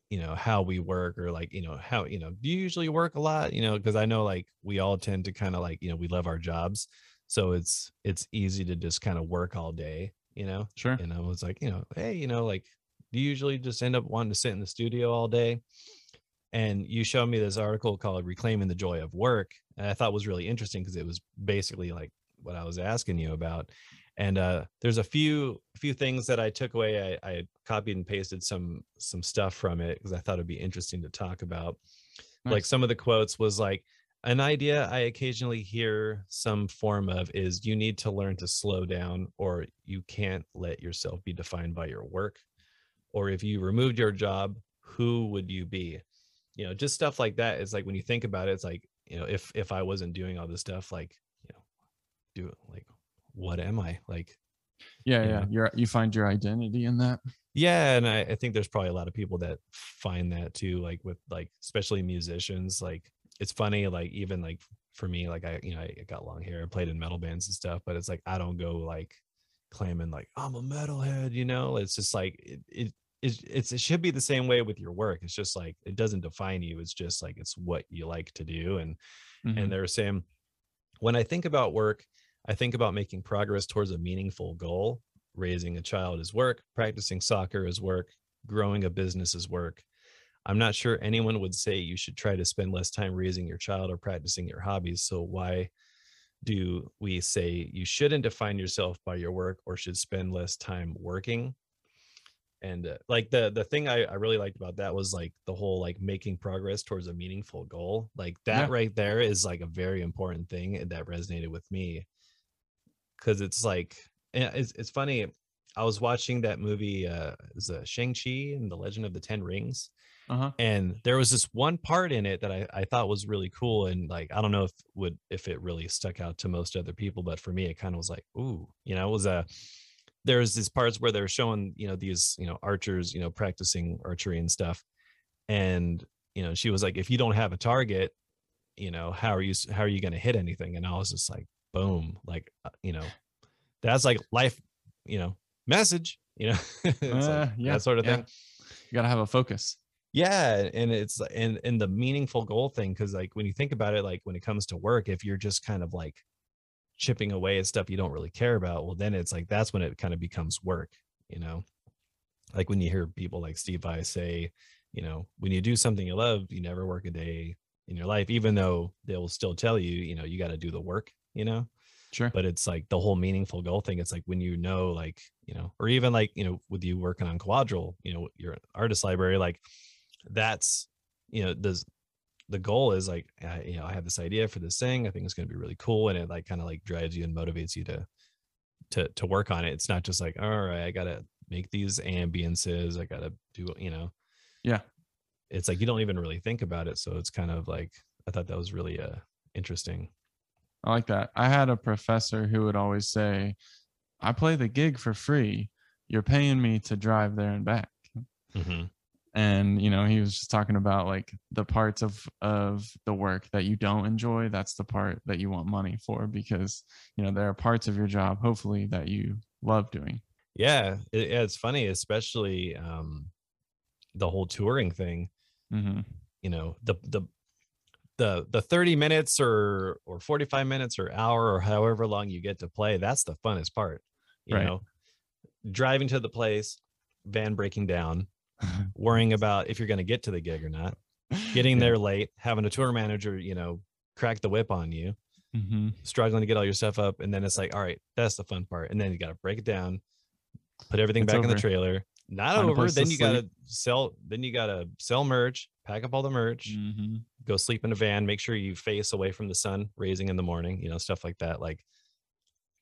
Speaker 2: you know, how we work or like, you know, how, you know, do you usually work a lot? You know, because I know like we all tend to kind of like, you know, we love our jobs. So it's it's easy to just kind of work all day, you know.
Speaker 1: sure
Speaker 2: And I was like, you know, hey, you know, like do you usually just end up wanting to sit in the studio all day? And you showed me this article called Reclaiming the Joy of Work. And I thought was really interesting because it was basically like what I was asking you about and uh, there's a few few things that I took away. I, I copied and pasted some some stuff from it because I thought it'd be interesting to talk about. Like some of the quotes was like an idea I occasionally hear some form of is you need to learn to slow down or you can't let yourself be defined by your work. Or if you removed your job, who would you be? You know, just stuff like that. It's like when you think about it, it's like, you know, if if I wasn't doing all this stuff, like, you know, do it like what am I? Like
Speaker 1: yeah
Speaker 2: you
Speaker 1: yeah
Speaker 2: know.
Speaker 1: you're you find your identity in that
Speaker 2: yeah and I, I think there's probably a lot of people that find that too like with like especially musicians like it's funny like even like for me like i you know i got long hair i played in metal bands and stuff but it's like i don't go like claiming like i'm a metalhead you know? It's just like it, it it's, it's it should be the same way with your work. It's just like it doesn't define you. It's just like it's what you like to do and
Speaker 1: Mhm.
Speaker 2: and they're saying when i think about work i think about making progress towards a meaningful goal raising a child is work practicing soccer is work growing a business is work i'm not sure anyone would say you should try to spend less time raising your child or practicing your hobbies so why do we say you shouldn't define yourself by your work or should spend less time working? And uh, like the the thing I, I really liked about that was like the whole like making progress towards a meaningful goal like that
Speaker 1: Yeah.
Speaker 2: right there is like a very important thing that resonated with me. Because it's like it's, it's funny i was watching that movie uh is uh, shang-chi and the legend of the ten rings
Speaker 1: uh-huh.
Speaker 2: And there was this one part in it that I, I thought was really cool and like i don't know if would if it really stuck out to most other people but for me it kind of was like ooh you know it was a there's these parts where they're showing you know these you know archers you know practicing archery and stuff and you know she was like if you don't have a target you know how are you how are you going to hit anything? And i was just like boom like uh, you know that's like life you know message you know? [LAUGHS] It's like
Speaker 1: Uh, yeah,
Speaker 2: that sort of
Speaker 1: yeah.
Speaker 2: thing.
Speaker 1: You gotta have a focus
Speaker 2: yeah and it's and and the meaningful goal thing because like when you think about it like when it comes to work if you're just kind of like chipping away at stuff you don't really care about well then it's like that's when it kind of becomes work you know? Like when you hear people like steve i say you know when you do something you love you never work a day in your life even though they will still tell you you know you got to do the work you know?
Speaker 1: Sure.
Speaker 2: But it's like the whole meaningful goal thing it's like when you know like you know or even like you know with you working on quadril you know your artist library like that's you know the the goal is like I, you know i have this idea for this thing i think it's going to be really cool and it like kind of like drives you and motivates you to to to work on it it's not just like all right i gotta make these ambiances i gotta do you know
Speaker 1: yeah
Speaker 2: it's like you don't even really think about it so it's kind of like i thought that was really uh interesting
Speaker 1: I like that. I had a professor who would always say, I play the gig for free. You're paying me to drive there and back.
Speaker 2: Mhm.
Speaker 1: And you know he was just talking about like the parts of of the work that you don't enjoy that's the part that you want money for because you know there are parts of your job hopefully that you love doing
Speaker 2: yeah it, it's funny especially um the whole touring thing
Speaker 1: mm-hmm.
Speaker 2: you know the the the the 30 minutes or or 45 minutes or hour or however long you get to play that's the funnest part you
Speaker 1: Right.
Speaker 2: know driving to the place van breaking down [LAUGHS] worrying about if you're going to get to the gig or not. Getting there late having a tour manager you know crack the whip on you.
Speaker 1: Hmm
Speaker 2: struggling to get all your stuff up and then it's like all right that's the fun part. And then you got to break it down put everything
Speaker 1: It's
Speaker 2: back in the trailer. Not
Speaker 1: Find
Speaker 2: over then you got to sell then you got to sell merch pack up all the merch
Speaker 1: hmm
Speaker 2: go sleep in a van make sure you face away from the sun raising in the morning you know stuff like that like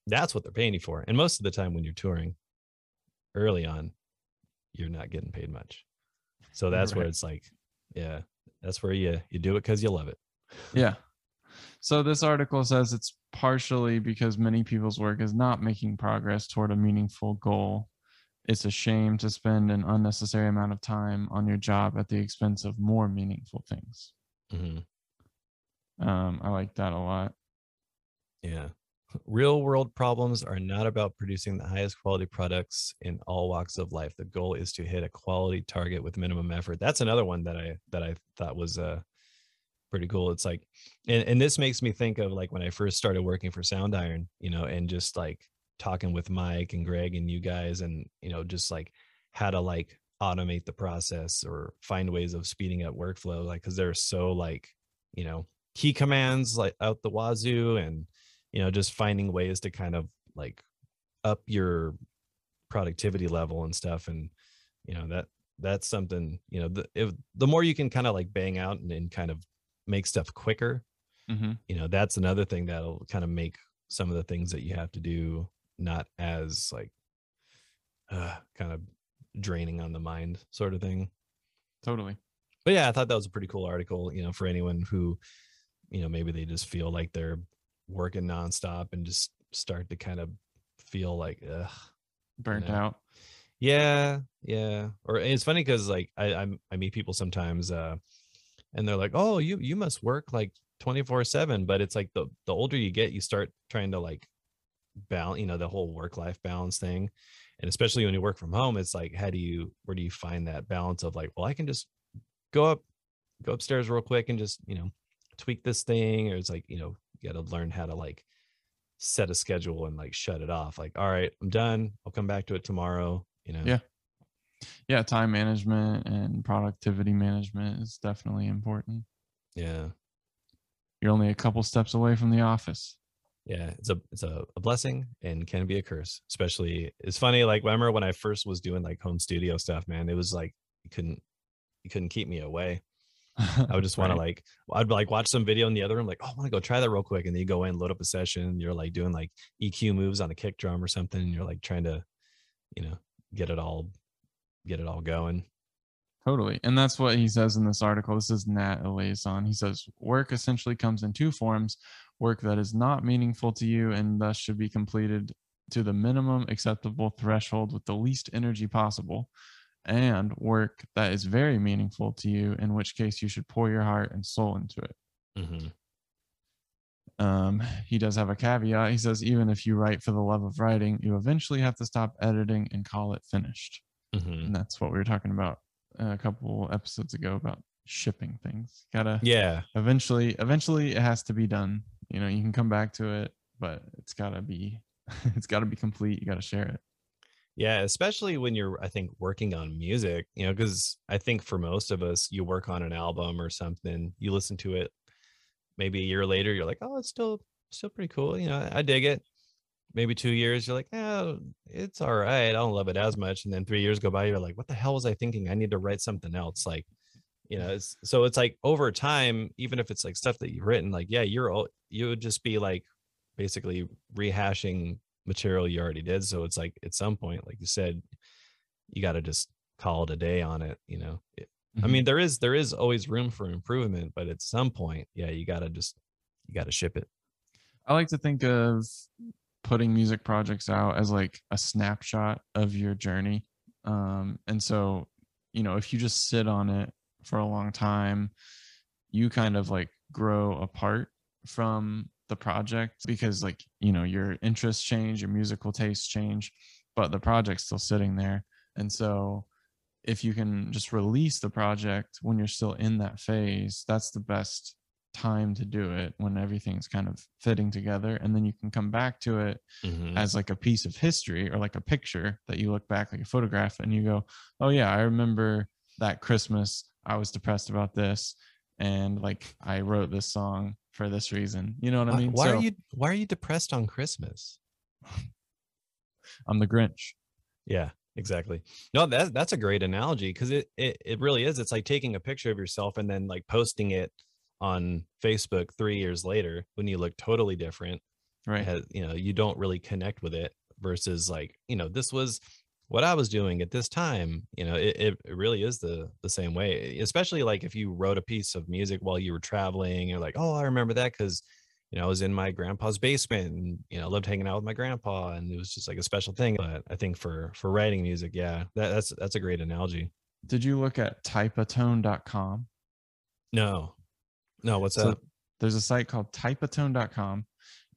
Speaker 2: that's what they're paying you for. And most of the time when you're touring early on you're not getting paid much so that's where it's like yeah that's where you you do it because you love it [LAUGHS]
Speaker 1: Yeah. So this article says it's partially because many people's work is not making progress toward a meaningful goal. It's a shame to spend an unnecessary amount of time on your job at the expense of more meaningful things.
Speaker 2: hmm
Speaker 1: Um, I like that a lot.
Speaker 2: Yeah. Real world problems are not about producing the highest quality products in all walks of life. The goal is to hit a quality target with minimum effort. That's another one that I that I thought was uh pretty cool. It's like and, and this makes me think of like when I first started working for Soundiron, you know, and just like talking with Mike and Greg and you guys and you know, just like how to like automate the process or find ways of speeding up workflow, like because they're so like, you know, key commands like out the wazoo and you know just finding ways to kind of like up your productivity level and stuff and you know that that's something you know the if the more you can kind of like bang out and, and kind of make stuff quicker
Speaker 1: hmm
Speaker 2: you know that's another thing that'll kind of make some of the things that you have to do not as like uh, kind of draining on the mind sort of thing
Speaker 1: Totally.
Speaker 2: but yeah, I thought that was a pretty cool article, you know, for anyone who, you know, maybe they just feel like they're working nonstop and just start to kind of feel like, ugh,
Speaker 1: Burnt
Speaker 2: know.
Speaker 1: out.
Speaker 2: yeah, yeah. Or it's funny because like I I'm, I meet people sometimes, uh, and they're like, oh, you you must work like twenty four seven, but it's like the the older you get, you start trying to like balance, you know, the whole work life balance thing, and especially when you work from home, it's like, how do you where do you find that balance of like, well, I can just go up, go upstairs real quick and just you know tweak this thing, or it's like you know you got to learn how to like set a schedule and like shut it off. Like, all right, I'm done. I'll come back to it tomorrow. You know.
Speaker 1: Yeah. Yeah. Time management and productivity management is definitely important.
Speaker 2: Yeah.
Speaker 1: You're only a couple steps away from the office.
Speaker 2: yeah it's a it's a, a blessing and can be a curse especially it's funny like remember when i first was doing like home studio stuff man it was like you couldn't you couldn't keep me away i would just want to like i'd like watch some video in the other room like oh i want to go try that real quick and then you go in load up a session you're like doing like eq moves on a kick drum or something and you're like trying to you know get it all get it all going
Speaker 1: Totally. And that's what he says in this article. This is Nat Eliason. He says, Work essentially comes in two forms work that is not meaningful to you and thus should be completed to the minimum acceptable threshold with the least energy possible, and work that is very meaningful to you, in which case you should pour your heart and soul into it.
Speaker 2: hmm
Speaker 1: Um, he does have a caveat. He says, Even if you write for the love of writing, you eventually have to stop editing and call it finished.
Speaker 2: hmm
Speaker 1: And that's what we were talking about a couple episodes ago about shipping things. Gotta
Speaker 2: yeah
Speaker 1: eventually eventually it has to be done. You know, you can come back to it, but it's gotta be [LAUGHS] it's gotta be complete. You gotta share it.
Speaker 2: Yeah, especially when you're, I think, working on music, you know, because I think for most of us, you work on an album or something, you listen to it, maybe a year later, you're like, oh, it's still still pretty cool. You know, I dig it. Maybe two years, you're like, oh, it's all right. I don't love it as much. And then three years go by, you're like, what the hell was I thinking? I need to write something else. Like, you know, it's so it's like over time, even if it's like stuff that you've written, like, yeah, you're you would just be like basically rehashing material you already did. So it's like at some point, like you said, you got to just call it a day on it. You know, It- I mean, there is there is always room for improvement, but at some point, yeah, you got to just you got to ship it.
Speaker 1: I like to think of putting music projects out as like a snapshot of your journey. Um, and so you know, if you just sit on it for a long time, you kind of like grow apart from the project because like, you know, your interests change, your musical tastes change, but the project's still sitting there. And so if you can just release the project when you're still in that phase, that's the best time to do it when everything's kind of fitting together and then you can come back to it
Speaker 2: Mhm.
Speaker 1: as like a piece of history or like a picture that you look back like a photograph and you go oh yeah i remember that christmas i was depressed about this and like i wrote this song for this reason you know what i mean
Speaker 2: why
Speaker 1: So,
Speaker 2: are you why are you depressed on Christmas? [LAUGHS]
Speaker 1: i'm the grinch
Speaker 2: Yeah, exactly. No, that that's a great analogy because it, it it really is. It's like taking a picture of yourself and then like posting it on Facebook three years later when you look totally different.
Speaker 1: Right
Speaker 2: has, you know, you don't really connect with it versus like, you know, this was what I was doing at this time. You know, it, it really is the the same way. Especially like if you wrote a piece of music while you were traveling, you're like, oh, I remember that because you know, I was in my grandpa's basement and, you know, loved hanging out with my grandpa and it was just like a special thing. But I think for for writing music, yeah, that, that's that's a great analogy.
Speaker 1: did you look at typatone.com
Speaker 2: No. No, what's
Speaker 1: so
Speaker 2: that?
Speaker 1: there's a site called typatone.com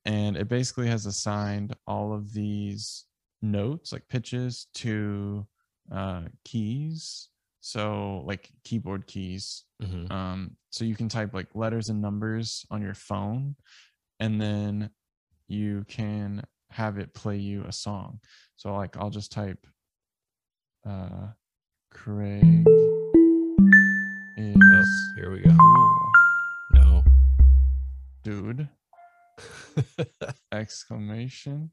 Speaker 1: and it basically has assigned all of these notes like pitches to uh keys so like keyboard keys
Speaker 2: Mhm.
Speaker 1: um so you can type like letters and numbers on your phone and then you can have it play you a song so like i'll just type uh craig is
Speaker 2: Oh, here we go.
Speaker 1: cool
Speaker 2: No.
Speaker 1: dude [LAUGHS] exclamation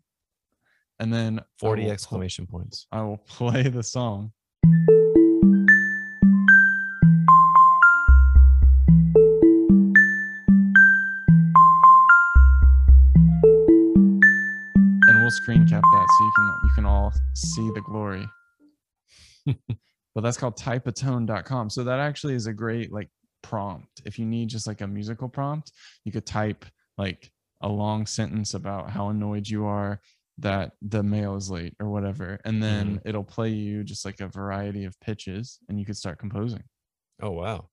Speaker 1: and then
Speaker 2: 40
Speaker 1: will pl-
Speaker 2: exclamation points.
Speaker 1: I will [LAUGHS] play the song. And we'll screen cap that so you can you can all see the glory. [LAUGHS] but that's called typatone.com. So that actually is a great like prompt. If you need just like a musical prompt, you could type like a long sentence about how annoyed you are that the mail is late or whatever and then it'll play you just like a variety of pitches and you could start composing
Speaker 2: Oh wow.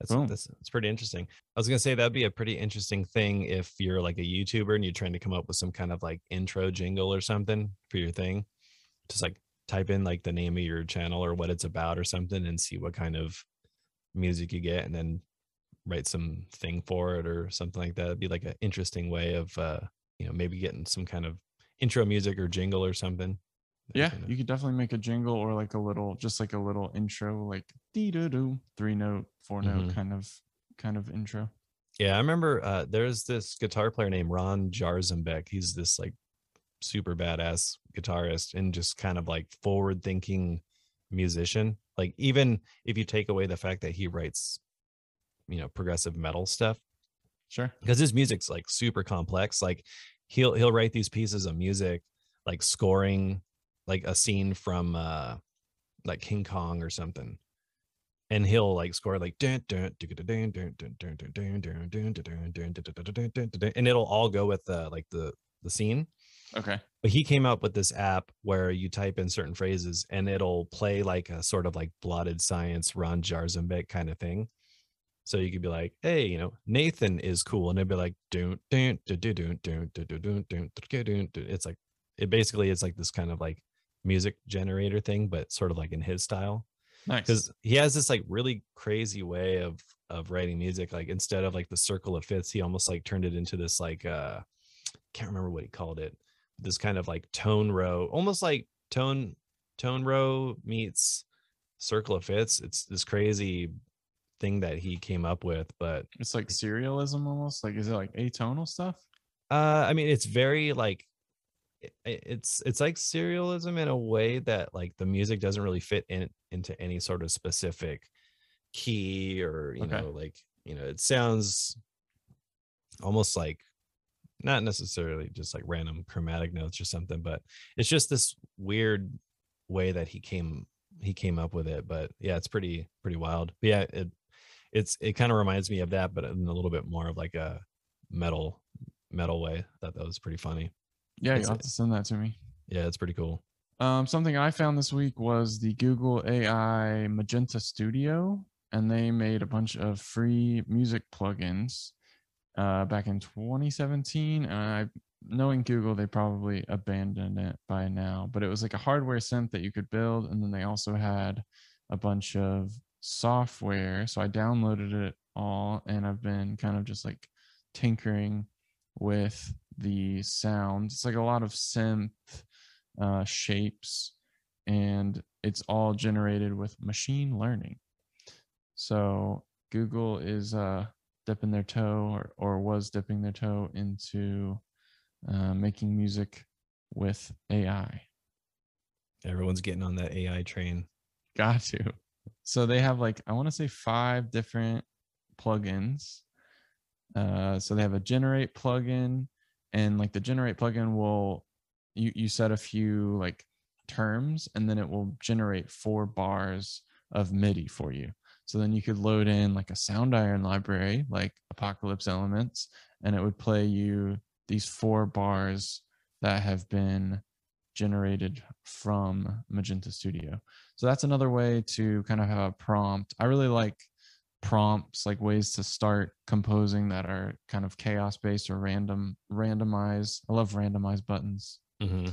Speaker 2: That's,
Speaker 1: Boom.
Speaker 2: that's that's pretty interesting. I was gonna say that'd be a pretty interesting thing if you're like a YouTuber and you're trying to come up with some kind of like intro jingle or something for your thing. Just like type in like the name of your channel or what it's about or something and see what kind of music you get and then write some thing for it or something like that. It'd be like an interesting way of uh, you know, maybe getting some kind of intro music or jingle or something.
Speaker 1: Yeah you could definitely make a jingle or like a little just like a little intro like dee doo doo three note four note
Speaker 2: Mhm.
Speaker 1: kind of kind of intro
Speaker 2: Yeah, I remember uh, there's this guitar player named Ron Jarzombek. He's this like super badass guitarist and just kind of like forward thinking musician. Like even if you take away the fact that he writes, you know, progressive metal stuff,
Speaker 1: sure
Speaker 2: because his music's like super complex. Like he'll he'll write these pieces of music like scoring like a scene from uh like King Kong or something. And he'll like score like and it'll all go with the like the the scene.
Speaker 1: Okay.
Speaker 2: But he came up with this app where you type in certain phrases and it'll play like a sort of like blotted science Ron Jarzombek kind of thing. So you could be like, hey, you know, Nathan is cool. And it'd be like, it's like, it basically is like this kind of like music generator thing, but sort of like in his style.
Speaker 1: nice
Speaker 2: Because he has this like really crazy way of of writing music. Like instead of like the circle of fifths, he almost like turned it into this like uh can't remember what he called it. This kind of like tone row, almost like tone tone row meets circle of fifths. It's this crazy thing that he came up with, but
Speaker 1: it's like serialism almost? Like is it like atonal stuff?
Speaker 2: Uh i mean it's very like it's it's like serialism in a way that like the music doesn't really fit in into any sort of specific key or you
Speaker 1: Okay.
Speaker 2: know like you know it sounds almost like not necessarily just like random chromatic notes or something but it's just this weird way that he came he came up with it but yeah it's pretty pretty wild. But yeah it it's it kind of reminds me of that but in a little bit more of like a metal metal way. I thought that was pretty funny.
Speaker 1: yeah you'll have to send that to me
Speaker 2: Yeah, it's pretty cool.
Speaker 1: Um, something I found this week was the Google AI Magenta Studio, and they made a bunch of free music plugins uh, back in 2017. And I, knowing Google, they probably abandoned it by now. But it was like a hardware synth that you could build, and then they also had a bunch of software. So I downloaded it all, and I've been kind of just like tinkering with the sounds. It's like a lot of synth uh, shapes, and it's all generated with machine learning. So Google is uh, dipping their toe, or, or was dipping their toe into uh, making music with AI.
Speaker 2: Everyone's getting on that AI train.
Speaker 1: Got to. So they have like I want to say five different plugins. Uh, so they have a generate plugin, and like the generate plugin will you you set a few like terms, and then it will generate four bars of MIDI for you. So then you could load in like a Soundiron library, like Apocalypse Elements, and it would play you these four bars that have been generated from Magenta Studio. So that's another way to kind of have a prompt. I really like prompts, like ways to start composing that are kind of chaos based or random, randomized. I love randomized buttons.
Speaker 2: Mm-hmm.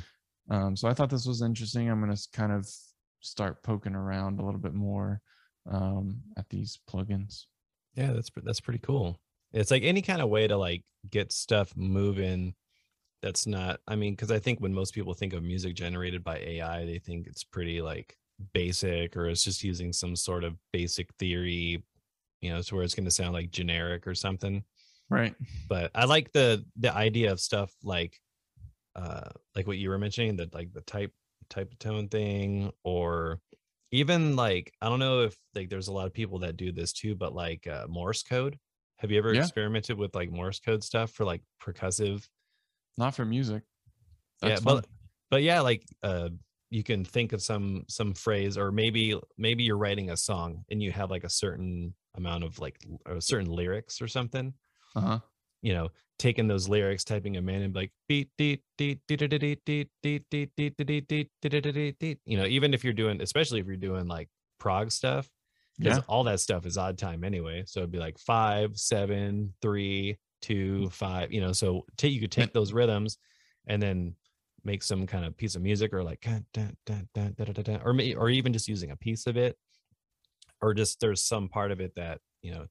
Speaker 1: Um, so I thought this was interesting. I'm going to kind of start poking around a little bit more um, at these plugins.
Speaker 2: Yeah, that's that's pretty cool. It's like any kind of way to like get stuff moving that's not i mean because i think when most people think of music generated by ai they think it's pretty like basic or it's just using some sort of basic theory you know to where it's going to sound like generic or something
Speaker 1: Right.
Speaker 2: but i like the the idea of stuff like uh like what you were mentioning that like the type type of tone thing or even like i don't know if like there's a lot of people that do this too but like uh morse code have you ever
Speaker 1: Yeah.
Speaker 2: experimented with like morse code stuff for like percussive
Speaker 1: Not for music.
Speaker 2: yeah
Speaker 1: That's
Speaker 2: but
Speaker 1: fun.
Speaker 2: but yeah like uh you can think of some some phrase or maybe maybe you're writing a song and you have like a certain amount of like uh, certain lyrics or something
Speaker 1: Uh-huh.
Speaker 2: you know taking those lyrics typing them in and be like beat deet deet deet deet deet deet deet deet deet deet deet deet deet you know even if you're doing especially if you're doing like prog stuff because
Speaker 1: Yeah.
Speaker 2: all that stuff is odd time anyway so it'd be like five seven three two, five, you know, so t- you could take those rhythms and then make some kind of piece of music or like, or, may, or even just using a piece of it, or just there's some part of it that, you know,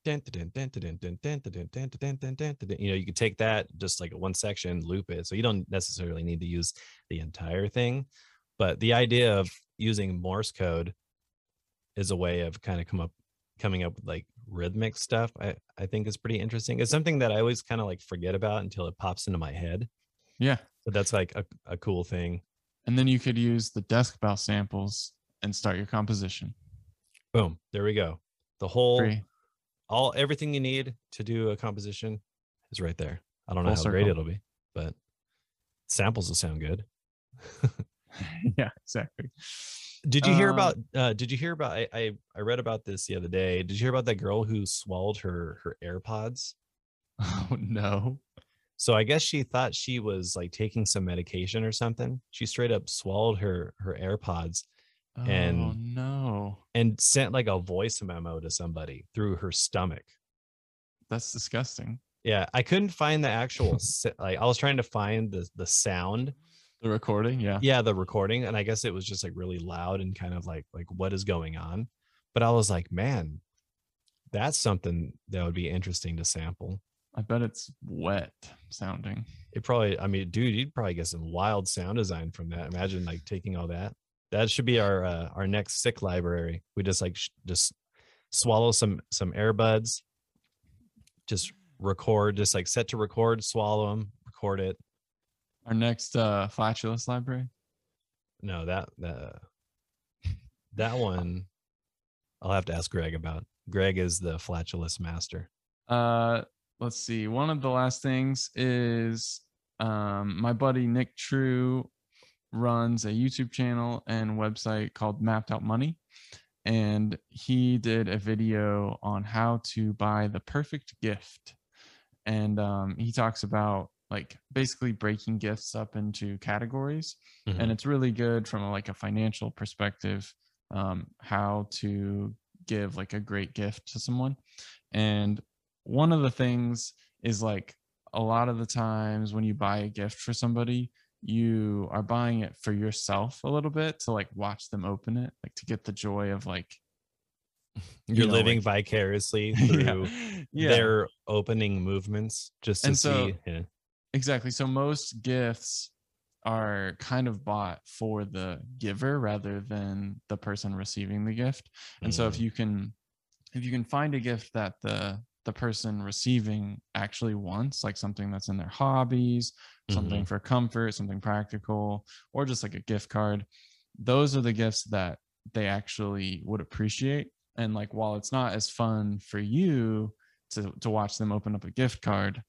Speaker 2: you know, you could take that just like one section, loop it. So you don't necessarily need to use the entire thing, but the idea of using Morse code is a way of kind of come up coming up with like rhythmic stuff i i think is pretty interesting it's something that i always kind of like forget about until it pops into my head
Speaker 1: Yeah.
Speaker 2: but that's like a, a cool thing
Speaker 1: And then you could use the desk bell samples and start your composition.
Speaker 2: boom there we go the whole
Speaker 1: Free.
Speaker 2: all everything you need to do a composition is right there i don't know
Speaker 1: Full
Speaker 2: how great it'll be but samples will sound good [LAUGHS] [LAUGHS]
Speaker 1: yeah, exactly.
Speaker 2: Did you hear
Speaker 1: Um,
Speaker 2: about uh did you hear about I, I i read about this the other day did you hear about that girl who swallowed her her airpods [LAUGHS]
Speaker 1: Oh no.
Speaker 2: so i guess she thought she was like taking some medication or something she straight up swallowed her her airpods
Speaker 1: Oh
Speaker 2: And-
Speaker 1: no.
Speaker 2: and sent like a voice memo to somebody through her stomach
Speaker 1: That's disgusting.
Speaker 2: yeah i couldn't find the actual like i was trying to find the the sound
Speaker 1: The recording, yeah.
Speaker 2: yeah the recording and i guess it was just like really loud and kind of like like what is going on? But i was like man that's something that would be interesting to sample.
Speaker 1: I bet it's wet sounding.
Speaker 2: it probably i mean dude you'd probably get some wild sound design from that. Imagine like taking all that. That should be our uh, our next sick library. We just like sh- just swallow some some airbuds just record just like set to record swallow them record it
Speaker 1: Our next uh flatulence library.
Speaker 2: no that that that one i'll have to ask greg about greg is the flatulence master
Speaker 1: Uh let's see. One of the last things is um my buddy Nick True runs a YouTube channel and website called Mapped Out Money. And he did a video on how to buy the perfect gift. And um, he talks about like basically breaking gifts up into categories
Speaker 2: Mhm.
Speaker 1: and it's really good from a, like a financial perspective um, how to give like a great gift to someone and one of the things is like a lot of the times when you buy a gift for somebody you are buying it for yourself a little bit to like watch them open it like to get the joy of like [LAUGHS]
Speaker 2: You're
Speaker 1: know,
Speaker 2: living
Speaker 1: like-
Speaker 2: vicariously [LAUGHS]
Speaker 1: yeah,
Speaker 2: through
Speaker 1: yeah.
Speaker 2: their opening movements just to
Speaker 1: And so-
Speaker 2: see. Yeah.
Speaker 1: Exactly. So most gifts are kind of bought for the giver rather than the person receiving the gift. And so if
Speaker 2: Mm.
Speaker 1: you can if you can find a gift that the the person receiving actually wants, like something that's in their hobbies, something for comfort, something practical, or just like a gift card, those are the gifts that they actually would appreciate. And like while it's not as fun for you to to watch them open up a gift card,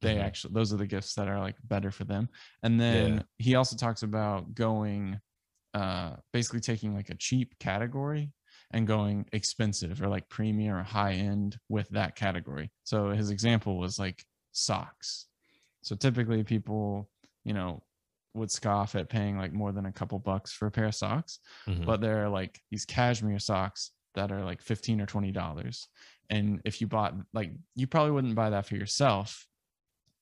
Speaker 1: they
Speaker 2: Mhm.
Speaker 1: actually those are the gifts that are like better for them and then
Speaker 2: Yeah.
Speaker 1: he also talks about going uh basically taking like a cheap category and going expensive or like premium or high end with that category so his example was like socks so typically people you know would scoff at paying like more than a couple bucks for a pair of socks
Speaker 2: Mhm.
Speaker 1: but they're like these cashmere socks that are like 15 or 20 dollars and if you bought like you probably wouldn't buy that for yourself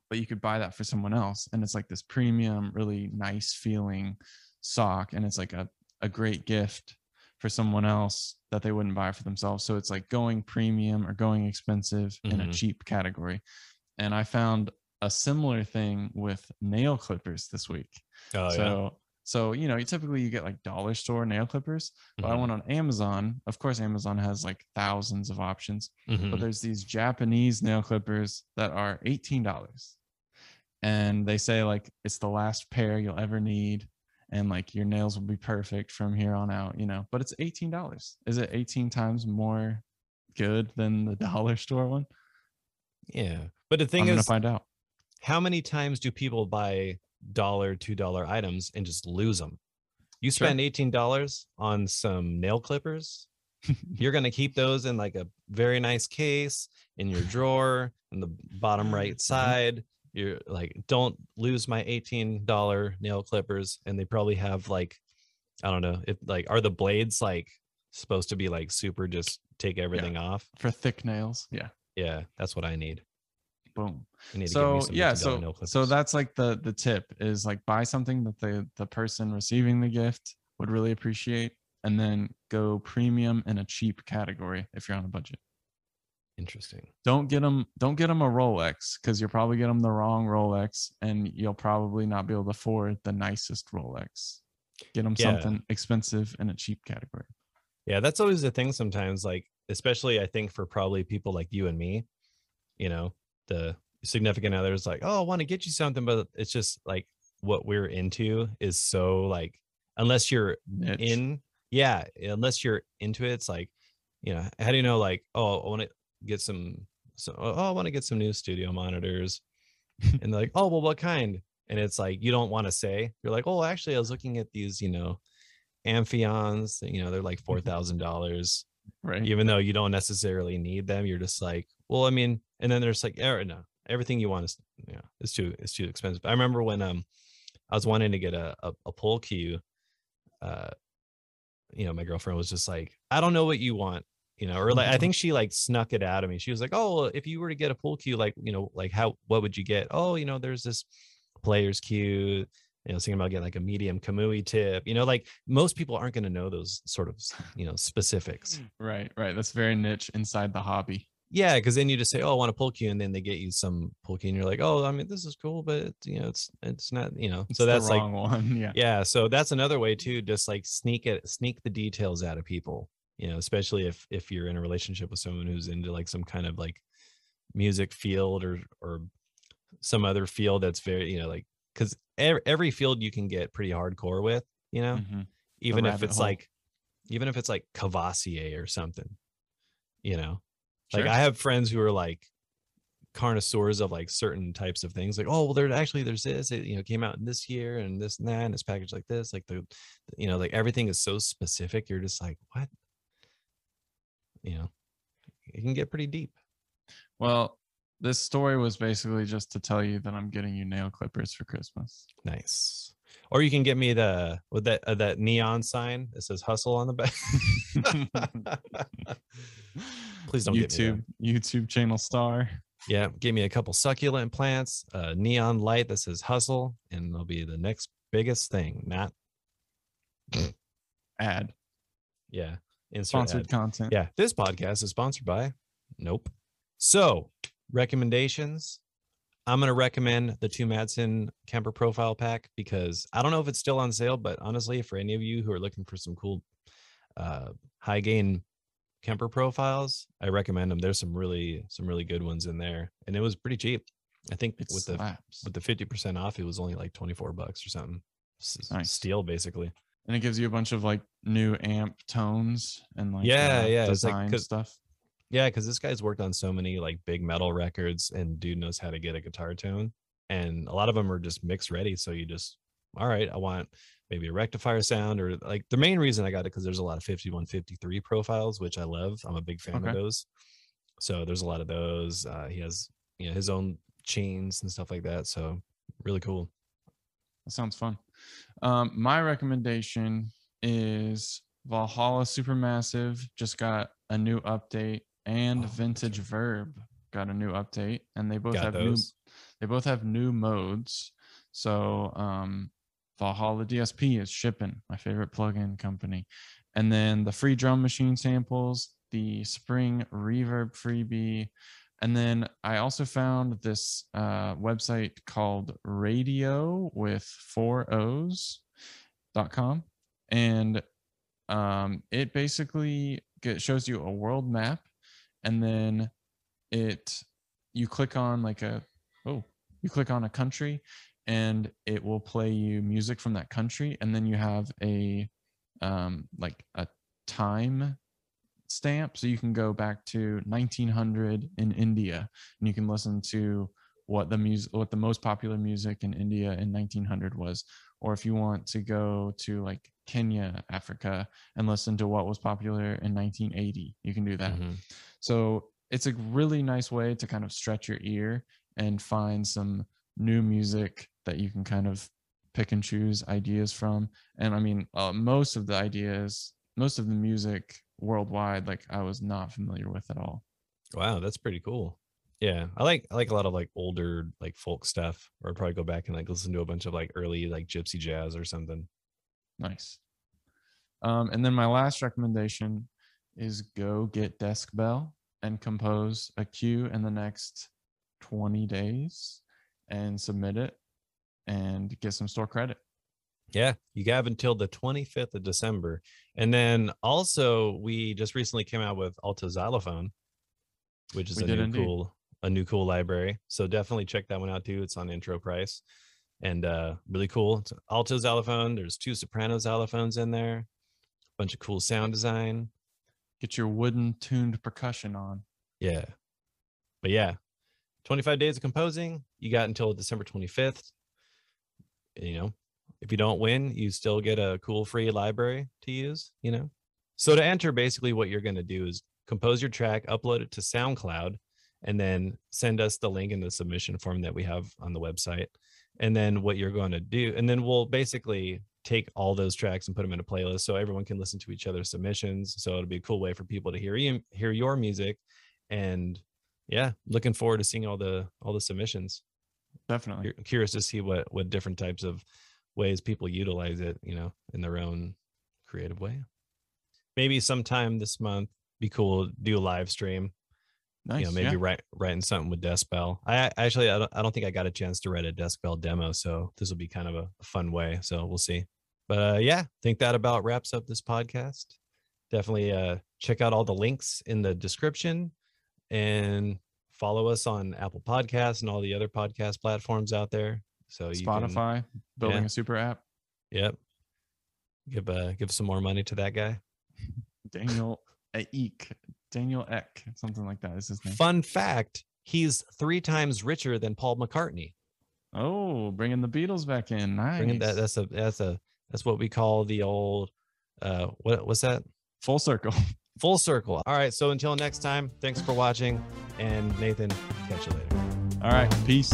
Speaker 1: but you could buy that for someone else and it's like this premium really nice feeling sock and it's like a, a great gift for someone else that they wouldn't buy for themselves. So it's like going premium or going expensive in a
Speaker 2: Mhm.
Speaker 1: cheap category. And i found a similar thing with nail clippers this week.
Speaker 2: Oh,
Speaker 1: so so you know you typically you get like dollar store nail clippers but i
Speaker 2: Mhm.
Speaker 1: went on amazon of course amazon has like thousands of options
Speaker 2: yeah.
Speaker 1: but there's these japanese nail clippers that are $18 and they say like it's the last pair you'll ever need and like your nails will be perfect from here on out you know but it's $18 is it 18 times more good than the [LAUGHS] dollar store one
Speaker 2: yeah. But the thing
Speaker 1: is, i'm
Speaker 2: is,
Speaker 1: find out
Speaker 2: how many times do people buy dollar, two dollar items and just lose them? You
Speaker 1: Sure.
Speaker 2: spend eighteen dollars on some nail clippers. [LAUGHS] You're gonna keep those in like a very nice case in your drawer in the bottom right
Speaker 1: Mhm.
Speaker 2: side. You're like, don't lose my eighteen dollar nail clippers, and they probably have like, I don't know, if like are the blades like supposed to be like super just take everything off?
Speaker 1: for thick nails yeah
Speaker 2: Yeah, that's what I need.
Speaker 1: Boom.
Speaker 2: I need to give
Speaker 1: so yeah so so that's like the the tip is like buy something that the the person receiving the gift would really appreciate and then go premium in a cheap category if you're on a budget.
Speaker 2: Interesting.
Speaker 1: don't get them don't get them a rolex because you'll probably get them the wrong rolex and you'll probably not be able to afford the nicest rolex. Get them
Speaker 2: Yeah.
Speaker 1: something expensive in a cheap category.
Speaker 2: Yeah, that's always the thing sometimes, like, especially I think for probably people like you and me, you know, the significant others like, oh, I want to get you something, but it's just like what we're into is so like, unless you're
Speaker 1: Niche.
Speaker 2: in, yeah, unless you're into it, it's like, you know, how do you know, like, oh, I want to get some, so, oh, oh I want to get some new studio monitors. [LAUGHS] and they're like, oh, well, what kind? And it's like, you don't want to say, you're like, oh, actually, I was looking at these, you know, Amphions, you know, they're like mm-hmm. four thousand dollars.
Speaker 1: right
Speaker 2: Even though you don't necessarily need them, you're just like, well, I mean, and then there's like, er, no, everything you want is, yeah, it's too, it's too expensive. I remember when um, I was wanting to get a a, a pole cue, uh, you know, my girlfriend was just like, I don't know what you want, you know, or like I think she like snuck it out of me. She was like, oh, well, if you were to get a pool cue, like, you know, like how, what would you get? Oh, you know, there's this player's cue you know, thinking about getting like a medium Kamui tip, you know, like most people aren't going to know those sort of, you know, specifics.
Speaker 1: right right that's very niche inside the hobby
Speaker 2: Yeah. Cause then you just say, Oh, I want a pull cue. And then they get you some pull cue and you're like, Oh, I mean, this is cool, but you know, it's, it's not, you know,
Speaker 1: It's
Speaker 2: so that's like,
Speaker 1: one [LAUGHS] yeah
Speaker 2: yeah. So that's another way too, just like sneak it, sneak the details out of people, you know, especially if, if you're in a relationship with someone who's into like some kind of like music field or, or some other field that's very, you know, like, cause every, every field you can get pretty hardcore with, you know,
Speaker 1: Mhm.
Speaker 2: even if it's
Speaker 1: hole.
Speaker 2: like even if it's like Cavassier or something, you know. Like
Speaker 1: Sure.
Speaker 2: I have friends who are like connoisseurs of like certain types of things. Like, oh well, there actually there's this, it you know, came out in this year and this and that, and it's packaged like this. Like the you know, like everything is so specific, you're just like, what? You know, it can get pretty deep.
Speaker 1: Well, this story was basically just to tell you that I'm getting you nail clippers for Christmas.
Speaker 2: Nice. Or you can get me the with that uh, that neon sign that says "hustle" on the back. [LAUGHS] Please don't get me
Speaker 1: YouTube YouTube channel star.
Speaker 2: Yeah, give me a couple succulent plants, a neon light that says "hustle," and they'll be the next biggest thing. Not [LAUGHS]
Speaker 1: Ad
Speaker 2: yeah, insert
Speaker 1: sponsored
Speaker 2: ad.
Speaker 1: content.
Speaker 2: Yeah, this podcast is sponsored by Nope. So, recommendations. I'm going to recommend the Tue Madsen Kemper profile pack because I don't know if it's still on sale, but honestly, for any of you who are looking for some cool uh, high gain Kemper profiles, I recommend them. There's some really some really good ones in there, and it was pretty cheap. I think
Speaker 1: It
Speaker 2: with the with the 50% off, it was only like 24 bucks or something.
Speaker 1: Nice.
Speaker 2: Steal basically.
Speaker 1: and it gives you a bunch of like new amp tones and like
Speaker 2: Yeah,
Speaker 1: uh,
Speaker 2: yeah, it's like
Speaker 1: stuff.
Speaker 2: Yeah, because this guy's worked on so many like big metal records, and dude knows how to get a guitar tone. And a lot of them are just mix ready. So you just, all right, I want maybe a rectifier sound, or like the main reason I got it because there's a lot of 5153 profiles, which I love. I'm a big fan
Speaker 1: Okay.
Speaker 2: of those. So there's a lot of those. Uh, he has you know his own chains and stuff like that. So really cool.
Speaker 1: That sounds fun. Um, my recommendation is Valhalla Supermassive just got a new update, and
Speaker 2: Oh,
Speaker 1: Vintage
Speaker 2: okay.
Speaker 1: Verb got a new update, and they both
Speaker 2: Got
Speaker 1: have new they both have new modes. So um, Valhalla DSP is shipping, my favorite plugin company, and then the free drum machine samples, the Spring Reverb freebie, and then I also found this uh, website called Radio with four O's dot com, and um, it basically get, shows you a world map, and then it you click on like a oh you click on a country and it will play you music from that country and then you have a um like a time stamp. So you can go back to 1900 in india and you can listen to what the music what the most popular music in india in 1900 was. Or if you want to go to like kenya africa and listen to what was popular in 1980 you can do that
Speaker 2: Mhm.
Speaker 1: so it's a really nice way to kind of stretch your ear and find some new music that you can kind of pick and choose ideas from. And I mean, uh, most of the ideas, most of the music worldwide, like I was not familiar with at all.
Speaker 2: Wow, that's pretty cool. Yeah, I like I like a lot of like older like folk stuff, or I'd probably go back and like listen to a bunch of like early like gypsy jazz or something.
Speaker 1: Nice. Um, and then my last recommendation is go get Desk Bell and compose a cue in the next 20 days and submit it and get some store credit.
Speaker 2: Yeah, you have until the 25th of December. And then also we just recently came out with Alto Xylophone, which is
Speaker 1: We
Speaker 2: a new
Speaker 1: indeed.
Speaker 2: cool a new cool library. So definitely check that one out too. It's on intro price. And uh really cool. It's alto xylophone. There's two soprano xylophones in there. A Bunch of cool sound design.
Speaker 1: Get your wooden tuned percussion on.
Speaker 2: Yeah. But yeah, 25 days of composing. You got until December 25th. You know, if you don't win, you still get a cool free library to use, you know? So to enter, basically what you're going to do is compose your track, upload it to SoundCloud, and then send us the link in the submission form that we have on the website. And then what you're going to do, and then we'll basically take all those tracks and put them in a playlist so everyone can listen to each other's submissions. So it'll be a cool way for people to hear you, hear your music. And yeah, looking forward to seeing all the all the submissions.
Speaker 1: Definitely.
Speaker 2: Cur- Curious to see what what different types of ways people utilize it, you know, in their own creative way. Maybe sometime this month, be cool. Do a live stream.
Speaker 1: Nice.
Speaker 2: You know, maybe
Speaker 1: yeah.
Speaker 2: write writing something with Deskbell. I I- actually I don't, I don't think I got a chance to write a Deskbell demo, so this will be kind of a fun way. So we'll see. But uh, yeah, I think that about wraps up this podcast. Definitely uh, check out all the links in the description and follow us on Apple Podcasts and all the other podcast platforms out there. So you can-
Speaker 1: Spotify building
Speaker 2: yeah.
Speaker 1: a super app.
Speaker 2: yep. Give uh give some more money to that guy. [LAUGHS]
Speaker 1: Daniel Eek. Daniel Ek. Something like that is his name.
Speaker 2: Fun fact: He's three times richer than Paul McCartney.
Speaker 1: Oh, bringing the Beatles back in. Nice.
Speaker 2: Bringing that that's a that's a that's what we call the old uh what what's that
Speaker 1: Full circle. [LAUGHS]
Speaker 2: full circle. All right. So until next time, thanks for watching. And Nathan, catch you later.
Speaker 1: All right. Peace.